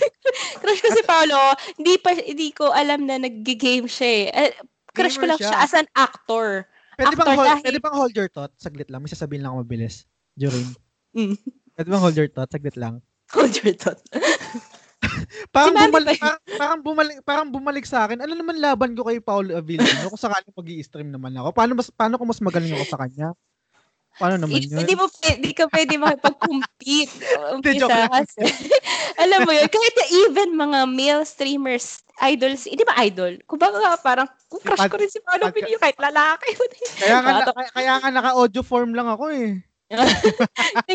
Crush ko si Paolo, hindi pa, hindi ko alam na nag-game siya eh. Eh, Crush ko lang siya. siya as an actor. Pwede bang, Actor hold, dahil- pwede bang hold your thought? Saglit lang. May sasabihin lang ako mabilis. Jurin. Mm. Pwede bang hold your thought? Saglit lang. Hold your thought. <laughs> Parang Sinabi bumalik, pa parang, parang bumalik, parang bumalik sa akin. Ano naman laban ko kay Paolo Avellino kung sakaling mag stream naman ako? Paano mas paano kung mas magaling ako sa kanya? Paano naman yun? Hindi mo, hindi ka pwede makipag-compete. <laughs> Hindi, joke. <laughs> Alam mo yun, kahit na even mga male streamers, idols, hindi ba idol? Kung baka parang, kung crush ko rin si Paolo Pinillo, kahit lalaki. Kaya nga, kaya, kaya nga naka-audio form lang ako eh.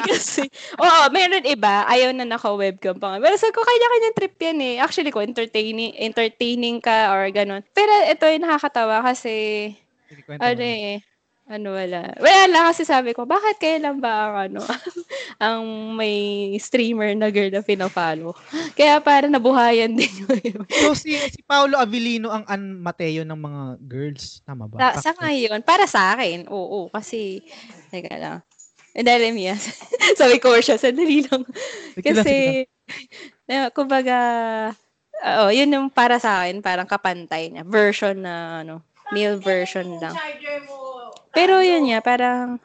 Kasi, oo, meron iba, ayaw na naka-webcam pa nga. Pero sa ko, kanya-kanyang trip yan eh. Actually, ko entertaining, entertaining ka or ganun. Pero ito yung nakakatawa kasi, ano eh, ano wala. Wala lang kasi sabi ko, bakit kailan ba ang ano, <laughs> ang may streamer na girl na pinafollow? Kaya para nabuhayan <laughs> din yun. So si si Paolo Avellino ang An Mateo ng mga girls, tama ba? sa, sa ngayon, para sa akin, oo, kasi, teka lang. Eh, dahil Mia, <laughs> sabi ko siya, sandali lang. Kasi, na, kumbaga, oo, yun yung para sa akin, parang kapantay niya. Version na, ano, male version lang. Pero yun nga, parang,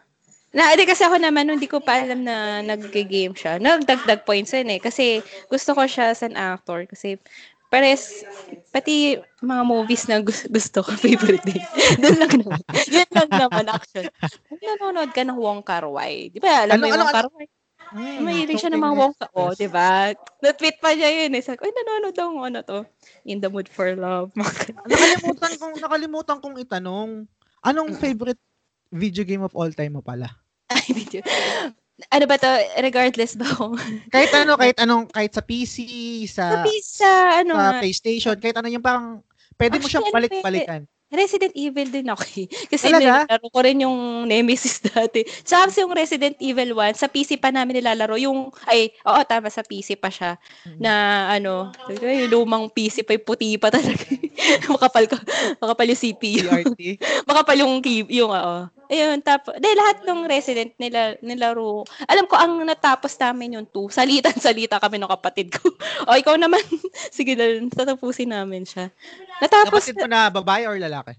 na, di kasi ako naman, hindi ko pa alam na nag-game siya. Nagdagdag points yun eh. Kasi gusto ko siya as an actor. Kasi pares, pati mga movies na gus- gusto ko, <laughs> favorite din. Doon lang naman. Yun lang naman, action. Kung nanonood ka ng Wong Kar Wai, di ba? Alam Ano- mo yung ano- Wong Kar Wai? Hmm, Mahilig siya ng mga Wong Kar like Oh, di ba? Na-tweet pa niya yun eh. Sabi ko, ay, nanonood daw ng ano to. In the mood for love. Nakalimutan kong nakalimutan kong itanong. Anong Mm. favorite video game of all time mo pala? <laughs> Ay, video. Ano ba to? Regardless ba kung <laughs> Kahit ano, kahit anong kahit sa PC, sa sa pizza, ano sa. PlayStation, kahit ano yung parang pwede mo siyang Actually, balik-balikan. Resident Evil din ako eh. <laughs> Kasi nilalaro ko rin yung Nemesis <laughs> dati. Sa kasi yung Resident Evil 1, sa PC pa namin nilalaro. Yung, ay, oo, tama, sa PC pa siya. Mm. Na, ano, yung lumang PC pa, yung puti pa talaga. <laughs> makapal ka, makapal yung CPU. CRT. makapal yung, yung, oo. Ayun, tapos, dahil lahat ng resident nila, nilaro. Alam ko, ang natapos namin yung 2. Salitan-salita kami ng kapatid ko. o, ikaw naman. Sige, dahil tatapusin namin siya. Natapos, Kapatid mo na babae or lalaki?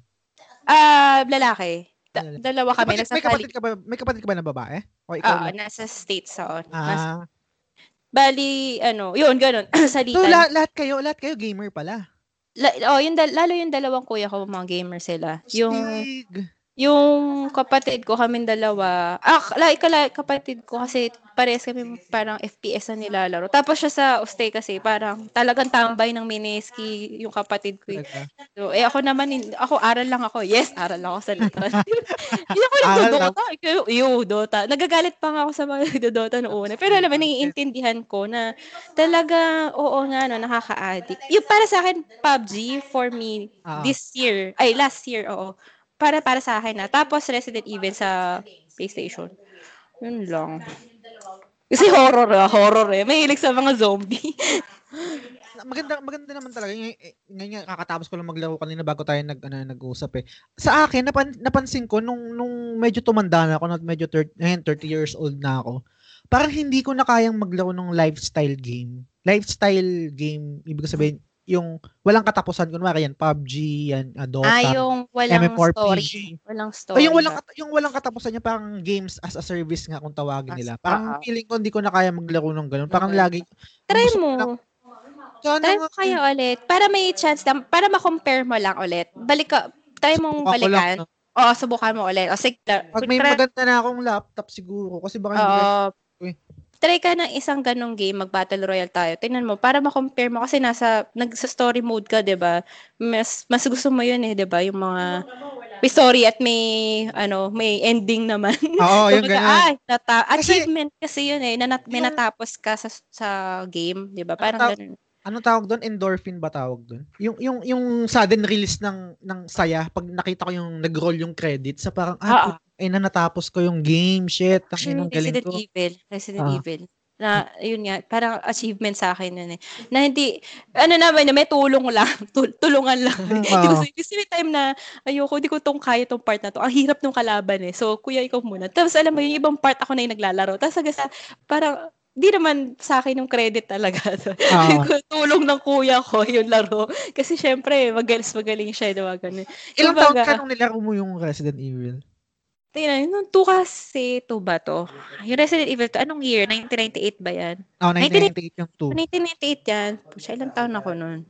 ah, lalaki. Da- Lalaki. dalawa kami. Kapatid, may kapatid ka ba? May kapatid ka ba na babae? O ikaw Oo, lang? nasa States ako. Ah. bali, ano, yun, ganun. <clears throat> So Salitan. la- lahat kayo, lahat kayo gamer pala. La- oh, yung lalo yung dalawang kuya ko, mga gamer sila. Yung, Stig. Yung kapatid ko, kaming dalawa. Ah, like, like, kapatid ko kasi parehas kami parang FPS na nilalaro. Tapos siya sa Ostay kasi parang talagang tambay ng Mineski yung kapatid ko. eh. So, eh ako naman, ako aral lang ako. Yes, aral ako sa letras. <laughs> Hindi ako nagdodota. Ikaw, Ew, Dota. Nagagalit pa nga ako sa mga <laughs> nagdodota noong una. Pero alam mo, naiintindihan ko na talaga, oo nga, no, nakaka-addict. Yung para sa akin, PUBG, for me, Ah. this year, ay, last year, oo. Para, para sa akin na. Tapos, Resident Evil sa PlayStation. Yun lang. Kasi horror, ah, horror eh. Mahilig sa mga zombie. <laughs> maganda maganda naman talaga ngayon, eh, ngayon nga, kakatapos ko lang maglaro kanina bago tayo nag ano, nag-usap eh. Sa akin napan, napansin ko nung nung medyo tumanda na ako, nag medyo 30, ngayon 30 years old na ako. parang hindi ko na kayang maglaro ng lifestyle game. Lifestyle game, ibig sabihin, yung walang katapusan kunwari yan PUBG yan uh, Dota Ah, yung walang MMORPG. story. Walang story. Ay, yung walang yung walang katapusan niya parang games as a service nga kung tawagin As- nila. Parang oo. feeling ko hindi ko na kaya maglaro ng ganun. Parang Okay. lagi Try mo. lang- Sana Try mo kaya ulit. Para may chance na, para ma-compare mo lang ulit. Balik ka, try mong subukan lang, balikan. no? Oo, subukan mo ulit. O sige, Pag may try- maganda na akong laptop siguro kasi baka hindi Oo. Try ka ng isang ganong game, mag-battle royale tayo. Tingnan mo, para ma-compare mo, kasi nasa, nagsa story mode ka, di ba? Mas, mas gusto mo yun eh, di ba? Yung mga, may story at may, ano, may ending naman. Oo, <laughs> yung ganun. ay, nata- Kasi- achievement kasi yun eh, na, nat- may natapos ka sa, sa game, di ba? Parang ganun. Ano tawag doon? Endorphin ba tawag doon? Yung yung yung sudden release ng ng saya pag nakita ko yung nag-roll yung credit sa parang ah, Oo. eh na natapos ko yung game, shit, ang inang galing Resident ko. Evil. Resident Ah. Evil. Na, yun nga, parang achievement sa akin yun eh. Na hindi, ano naman, may tulong lang. <laughs> Tul- tulungan lang. Mm, Di ba, oo. so, kasi may time na, ayoko, di ko tong kaya tong part na to. Ang hirap nung kalaban eh. So, kuya, ikaw muna. Tapos, alam mo, yung ibang part ako na yung naglalaro. Tapos, sa, parang, di naman sa akin yung credit talaga. Oo. <laughs> tulong ng kuya ko yung laro. Kasi, syempre, magaling, magaling siya. Diba, ganun. Ilang taon Kumbaga, ka nung nilaro mo yung Resident Evil? Tingnan, nung 2 kasi 2 ba to? Yung Resident Evil to, anong year? 1998 ba yan? Oh, 1998 yung 2. 1998 yan. Pucha, ilang taon ako nun?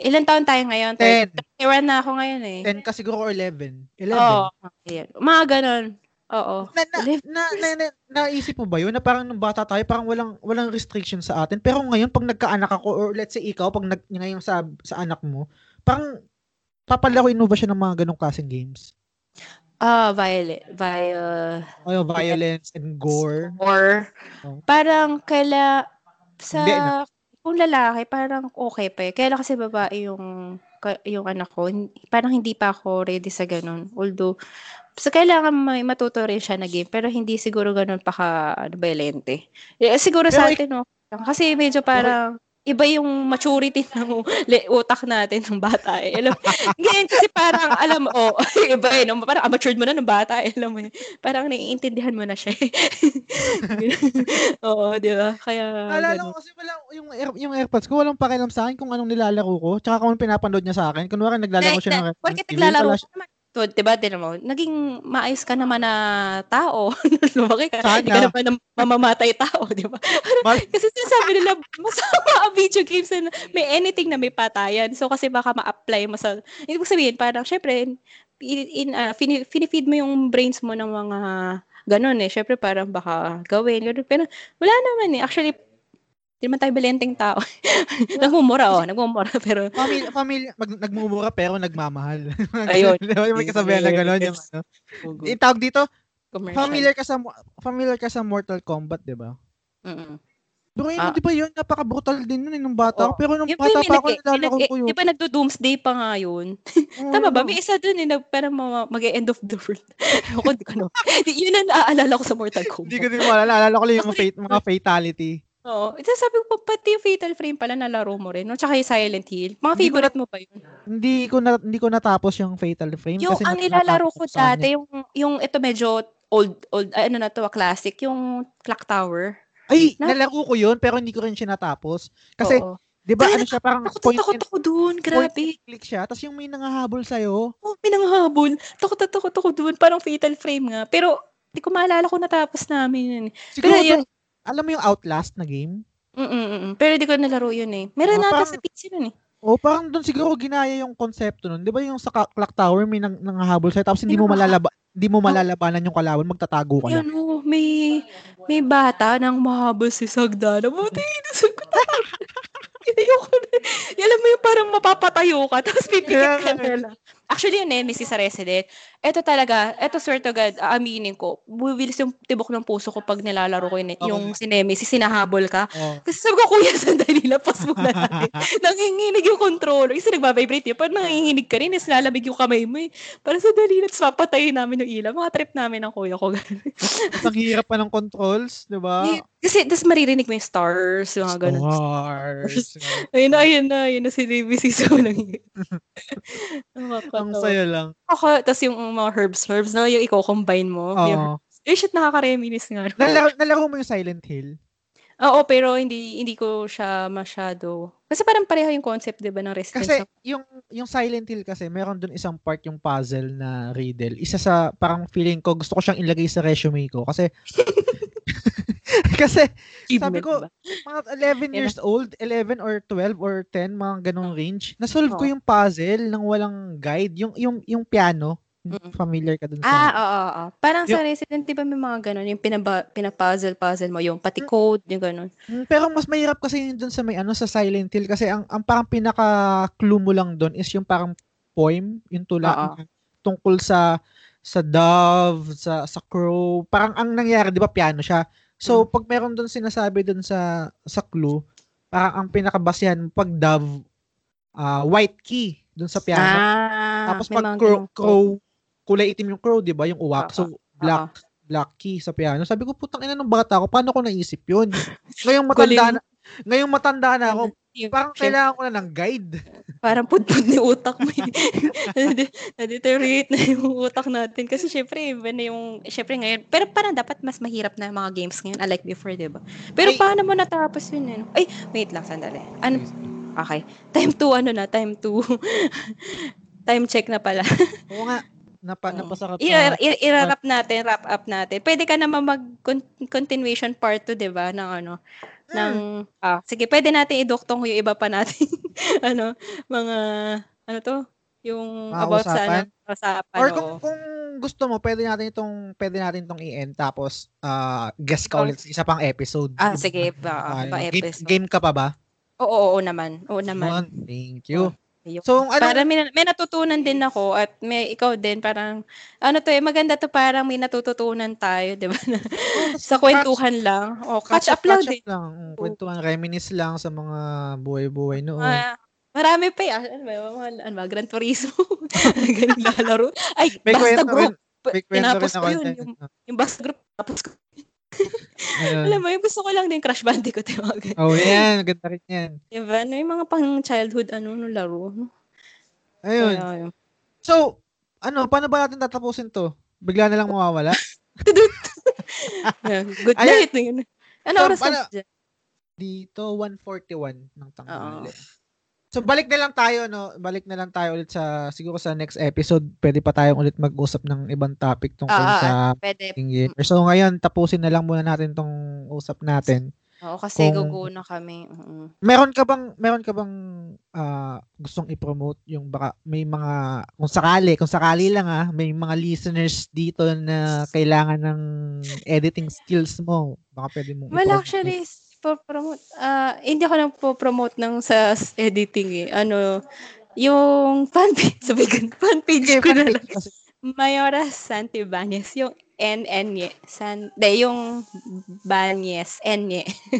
Ilang taon tayo ngayon? 10. 31 na ako ngayon eh. 10 ka siguro or 11. 11. Oo. Ayan. Mga ganon. Oo. Na, na, na, na, na, naisip mo ba yun na parang nung bata tayo parang walang walang restriction sa atin pero ngayon pag nagkaanak ako or let's say ikaw pag nag, ngayon sa sa anak mo parang papalaruin mo ba siya ng mga ganong klaseng games? Ah, violent. Viol... O violence and gore. Or, Oh. parang kaila... Sa... Hindi na. Kung lalaki, parang okay pa eh. Kaya kasi babae yung yung anak ko, parang hindi pa ako ready sa ganun. Although, so kailangan may matuto rin siya na game, pero hindi siguro ganun pa ka, ano, violente. Eh, siguro sa atin, no? Kasi medyo parang, iba yung maturity <laughs> ng utak natin ng bata eh. Alam, ganyan kasi parang, alam mo, oh, <laughs> iba eh, no? parang matured mo na ng bata eh, alam mo. Parang naiintindihan mo na siya eh. <laughs> Oo, di ba? Kaya, ganun. ko kasi wala yung air, yung AirPods ko walang pakialam sa akin kung anong nilalaro ko tsaka kung anong pinapanood niya sa akin. Kunwari naglalaro Na- siya ng na- Porket Evil, naglalaro ka naman. To, diba, din mo, naging maayos ka naman na tao. <laughs> Lumaki ka. Sana. Hindi ka naman na mamamatay tao, di ba? <laughs> Mal- kasi sinasabi nila, masama ang video games na may anything na may patayan. So, kasi baka ma-apply mo sa, hindi ko sabihin, parang, syempre, in, in, ah, fini- finifeed mo yung brains mo ng mga ganun eh. Syempre, parang baka gawin, ganun. Pero, wala naman eh. Actually, hindi naman tayo balenteng tao. <laughs> nagmumura, oh. Nagmumura, pero, Pamilya, pamilya mag, nagmumura pero nagmamahal. <laughs> Ayun. May kasabihan na gano'n yung ano. Itawag dito, commercial. familiar ka sa familiar ka sa Mortal Kombat, 'di ba? Mm-mm. Pero yun, Ah. di ba yun? Napaka-brutal din nun eh, nung bata. Ako. Pero nung Yung bata pa ako, nilalaro ko yun. Di ba nagdo-doomsday pa nga yun? Tama ba? May isa dun eh, na parang ma- mag-end of the world. <laughs> Ako, di ko no. Yun ang naaalala ko sa Mortal Hindi ko Kombat. din maalala. Naalala ko lang yung fate, mga fatality. Oo. Ito sabi ko, pati yung Fatal Frame pala nalaro mo rin. No? Tsaka yung Silent Hill. Mga Hindi favorite mo pa yun? Hindi ko na hindi ko natapos yung fatal frame Yung kasi ang nilalaro ko dati, yung, yung ito medyo old, old, ano na to, ah, classic, yung Clock Tower. Ay, Na- nalaro ko yun pero hindi ko rin siya natapos. Kasi, Oo. 'di ba ano siya parang Takot point takot and ako dun, point grabe. click siya, tapos yung may nangahabol sa iyo. Oh, pinanghabol. Takot na takot ako dun, parang Fatal Frame nga. Pero, di ko maalala kung natapos namin yun. Siguro Pero yun- alam mo yung Outlast na game? Mm-mm. Pero di ko nalaro yun eh. Meron Ah, na parang- sa PC nun eh. O parang doon siguro ginaya yung konsepto nun. 'Di ba yung sa clock tower may nang nangahabol sa tapos hindi mo malalaba hindi mo malalabanan yung kalaban, magtatago ka lang. Yan oh, may may bata nang mahabol si Sagdana. Buti inusog ko na. <laughs> Ayoko na. Alam mo yung parang mapapatayo ka, tapos pipikit ka lang. Actually, yung nemesis sa Resident, eto talaga, eto swear to God, aaminin ko, buwilis yung tibok ng puso ko pag nilalaro ko yun, yung si Nemesis, sinahabol ka. Oh. Kasi sabi ko, kuya, sandali, lapas mo na natin. <laughs> nanginginig yung controller. Kasi nagbabibrate yun. Parang nanginginig ka rin. Tapos lalamig yung kamay mo eh. Parang sandali, let's papatayin namin yung ilaw. Mga trip namin ng kuya ko. ang hirap pa ng controls, 'di ba? Kasi, tapos maririnig mo yung stars, yung mga ganun. Stars. <laughs> Ayun na, ayun na, ayun na si Nemesis. So, lang ang saya lang. Ako, tapos yung mga herbs, herbs na yung i-combine mo. Oo. Yung Eh, shit, nakaka-reminis nga. <laughs> Nalaro, nalaro mo yung Silent Hill? Oo, pero hindi hindi ko siya masyado. Kasi parang pareho yung concept, 'di ba, ng Resident Kasi yung yung Silent Hill kasi meron doon isang part yung puzzle na riddle. Isa sa parang feeling ko gusto ko siyang ilagay sa resume ko kasi kasi sabi ko mga 11 years old, 11 or 12 or 10 mga ganong range. Na-solve ko yung puzzle nang walang guide, yung yung yung piano Mm. Familiar ka dun sa... Ah, oo, oo. Parang yung, sa Resident, di ba may mga ganun, yung pinaba, pinapuzzle-puzzle mo, yung pati mm. code, yung ganun. Mm, pero mas mahirap kasi yun dun sa may ano, sa Silent Hill, kasi ang, ang parang pinaka-clue mo lang dun is yung parang poem, yung tula tungkol sa sa dove, sa sa crow. Parang ang nangyari, 'di ba, piano siya. So, hmm. pag meron doon sinasabi doon sa sa clue, parang ang pinakabasihan pag dove uh, white key doon sa piano. Ah, Tapos pag crow, crow kulay itim yung crow, 'di ba? Yung uwak. So black uh-huh. black key sa piano. Sabi ko, putang ina ng bata ko, paano ko naisip 'yun? <laughs> Ngayong matanda na, ngayong matanda na ako, parang kailangan ko na ng guide. <laughs> Parang pudpud ni utak mo. Eh. <laughs> Na-deteriorate na yung utak natin. Kasi syempre, iba na yung, syempre ngayon, pero parang dapat mas mahirap na mga games ngayon, unlike before, di ba? Pero Ay, paano mo natapos yun? Yun? Ay, wait lang, sandali. Ano? Okay. Time 2, ano na? Time 2. <laughs> time check na pala. Oo nga. Napa, napasarap I- i- i-wrap natin, wrap up natin. Pwede ka naman mag-continuation part 2, 'di ba, ng ano. Ng ah, sige, pwede natin iduktong yung iba pa natin. <laughs> ano, mga ano to, yung mga about usapan? sa ano, usapan. Or kung, kung gusto mo, pwede natin itong pwede natin itong i-end tapos uh, guest ka ulit sa isa pang episode. Ah, sige, pa, uh, pa episode. Game, game ka pa ba? Oo, oo, naman. Oo naman. Thank you. So, ano, para may, may natutunan din ako at may ikaw din parang ano to eh maganda to parang may natututunan tayo, 'di ba? <laughs> Oh, sa kwentuhan catch, lang. O oh, catch, catch up, lang din. lang. Um, kwentuhan, reminisce lang sa mga buhay-buhay noon. Uh, marami pa eh. Ano ba, mga, ano ba, Gran Turismo. <laughs> Ganun lalaro. Ay, may basta group. Rin, may tinapos ko yun. Yung, yung basta group, tapos ko. Alam mo, yung gusto ko lang din Crash Bandicoot. Yung mga ganyan. Oh, yan. Ganda rin yan. Diba? No, yung mga pang childhood, ano, no, laro. No? Ayun. Kaya, so, ano, paano ba natin tatapusin to? Bigla na lang mawawala? <laughs> good night. Ayan. Ano so, oras na Dito, 141 ng tanghali. So balik na lang tayo no, balik na lang tayo ulit sa siguro sa next episode, pwede pa tayong ulit mag-usap ng ibang topic tungkol uh, sa pwede. gamer. So ngayon tapusin na lang muna natin tong usap natin. Oo, kasi Kung, gugo na kami. Uh-huh. Meron ka bang meron ka bang uh, gustong i-promote yung baka may mga kung sakali, kung sakali lang ah, may mga listeners dito na kailangan ng editing skills mo. Baka pwede mong Well, actually, promote uh, hindi ako nagpo-promote ng sa editing eh. Ano, yung fan page, <laughs> sabi ko, fan page ko na lang. Mayora Santibanez, yung NN San, de, yung Banyes, N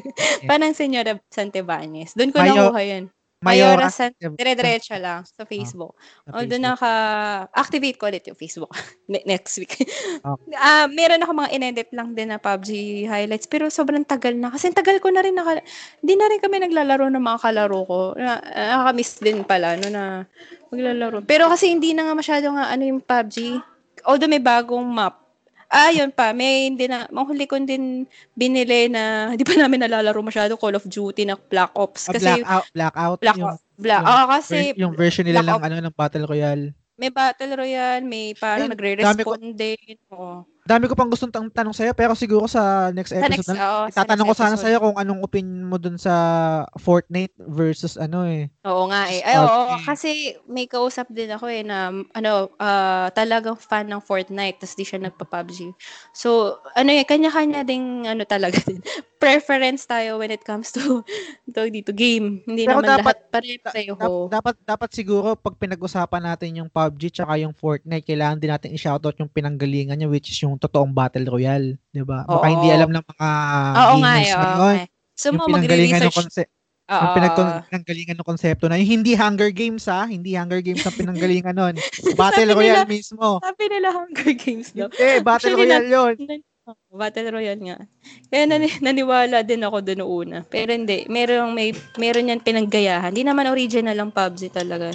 <laughs> Parang Senyora Santibanez. Doon ko Mayo, nakuha yun. Mayora San, dire-diretso lang sa Facebook. Oh, Although naka-activate ko ulit yung Facebook <laughs> next week. Oh. uh, meron ako mga inedit lang din na PUBG highlights pero sobrang tagal na. Kasi tagal ko na rin naka, hindi na rin kami naglalaro ng mga kalaro ko. Na, nakakamiss din pala no na maglalaro. Pero kasi hindi na nga masyado nga ano yung PUBG. Although may bagong map, Ah, yun pa. May hindi na, mahuli ko din binili na, hindi pa namin nalalaro masyado, Call of Duty na Black Ops. Ah, kasi, Blackout. Blackout. Black, yung, Black, yung, oh, kasi, yung version nila lang, ano, ng Battle Royale. May Battle Royale, may parang nagre-respond din. Oh dami ko pang gustong tan- tanong sa'yo, pero siguro sa next episode, sa next, na, oh, itatanong ko sana sa'yo kung anong opinion mo dun sa Fortnite versus ano eh. Oo nga eh. Ay, oo, kasi may kausap din ako eh na ano, uh, talagang fan ng Fortnite, tapos di siya nagpa-PUBG. So, ano eh, kanya-kanya ding ano talaga <laughs> din. Preference tayo when it comes to, <laughs> to dito game. Hindi pero naman dapat, lahat pare-pareho. Da- dapat, dapat siguro pag pinag-usapan natin yung PUBG tsaka yung Fortnite, kailangan din natin i-shoutout yung pinanggalingan niya which is yung totoong battle royale, 'di ba? Baka hindi alam ng mga Oo nga, eh, oo. So mo magre-research. Konse- Uh, yung pinanggalingan ng konsepto na yung hindi Hunger Games ha, hindi Hunger Games ang pinanggalingan nun. <laughs> Battle Royale nila, mismo. Sabi nila Hunger Games no. Hindi, Battle Actually, Royale yun. Battle Royale nga. Kaya nani, naniwala din ako doon una. Pero hindi, meron may meron yan pinanggayahan. Hindi naman original ang PUBG talaga.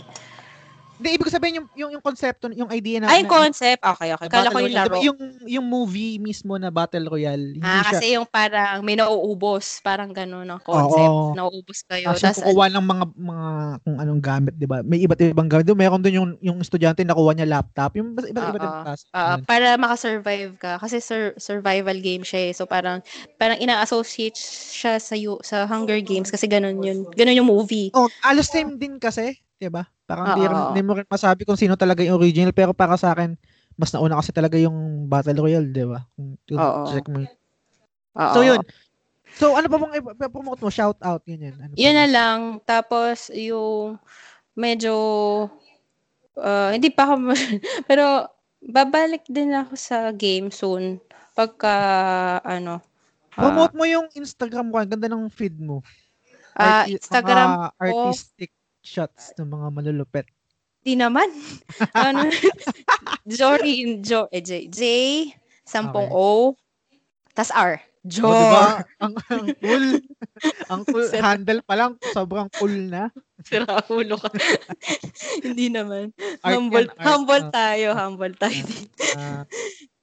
Hindi, ibig sabihin yung, yung, yung konsepto, yung idea na... Ay, yung na- concept. Okay, okay. Kala ko yung laro. Yung, yung movie mismo na Battle Royale, hindi Ah, siya... kasi yung parang may nauubos. Parang gano'n ang concept. Oo. Nauubos kayo. Ah, Tas, kukuha ng mga mga kung anong gamit, 'di ba? May iba't ibang gamit. Doon meron doon yung yung estudyante nakuha niya laptop, yung iba't iba't Oo. ibang ah, Yun. para makasurvive ka. Kasi sur- survival game siya eh. So parang, parang ina-associate siya sa, sa Hunger Games kasi ganun yun. Ganun yung movie. Oh, alos same din kasi, 'di ba? Parang hindi, hindi mo rin masabi kung sino talaga yung original, pero para sa akin mas nauna kasi talaga yung Battle Royale, 'di ba? Kung check mo. Oo. So yun. So ano pa bang promote mo? Shout out yun yun. Ano Yun na lang. Tapos, yung medyo, ah, hindi pa ako, <laughs> pero babalik din ako sa game soon. Pagka, ano, Promote mo yung Instagram ko. Ang ganda ng feed mo. Arti- Instagram mga artistic shots ng mga malulupet. Di naman. <laughs> ano? Jory, Jo, eh, J, J, sampung Okay. O, tas R. O, Jor. diba? Ang, ang cool. ang cool. Sir- Handle pa lang. Sobrang cool na. Sira ulo ka. <laughs> Hindi naman. Art humble, yan, art. humble Ah, tayo, humble tayo. ah,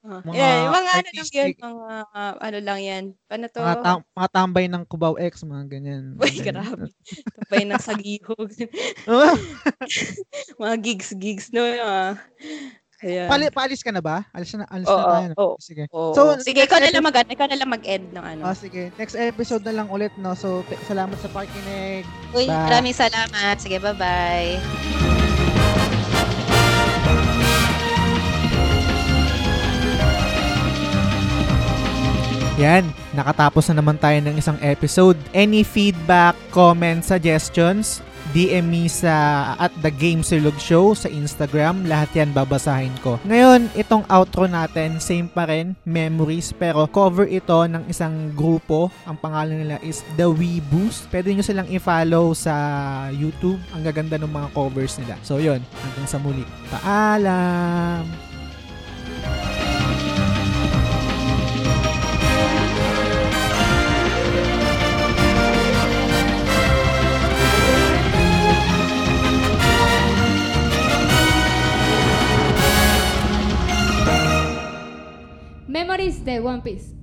Ah, Mga yeah, mga ano lang yun, mga ah, ano lang yan. Paano to? mga, tam- mga tambay ng Cubao X, mga ganyan. Uy, Mga grabe. Tapay ng sagihog. Oh, <laughs> mga gigs-gigs, no? Ah. Ayan. pali, paalis ka na ba? Alis na, alis Oo, na tayo. oo. Sige. Oo. So, Sige, ikaw na lang mag ikaw na lang mag-end ng ano. Ah, sige. Next episode na lang ulit, no? So, salamat sa pakikinig. Uy, bye. maraming salamat. Sige, bye-bye. Yan, nakatapos na naman tayo ng isang episode. Any feedback, comments, suggestions, DM me sa at the Game Silog Show sa Instagram. Lahat yan babasahin ko. Ngayon, itong outro natin, same pa rin, memories, pero cover ito ng isang grupo. Ang pangalan nila is The Weeboos. Pwede nyo silang i-follow sa YouTube. Ang gaganda ng mga covers nila. So yun, hanggang sa muli. Paalam! Memories de One Piece.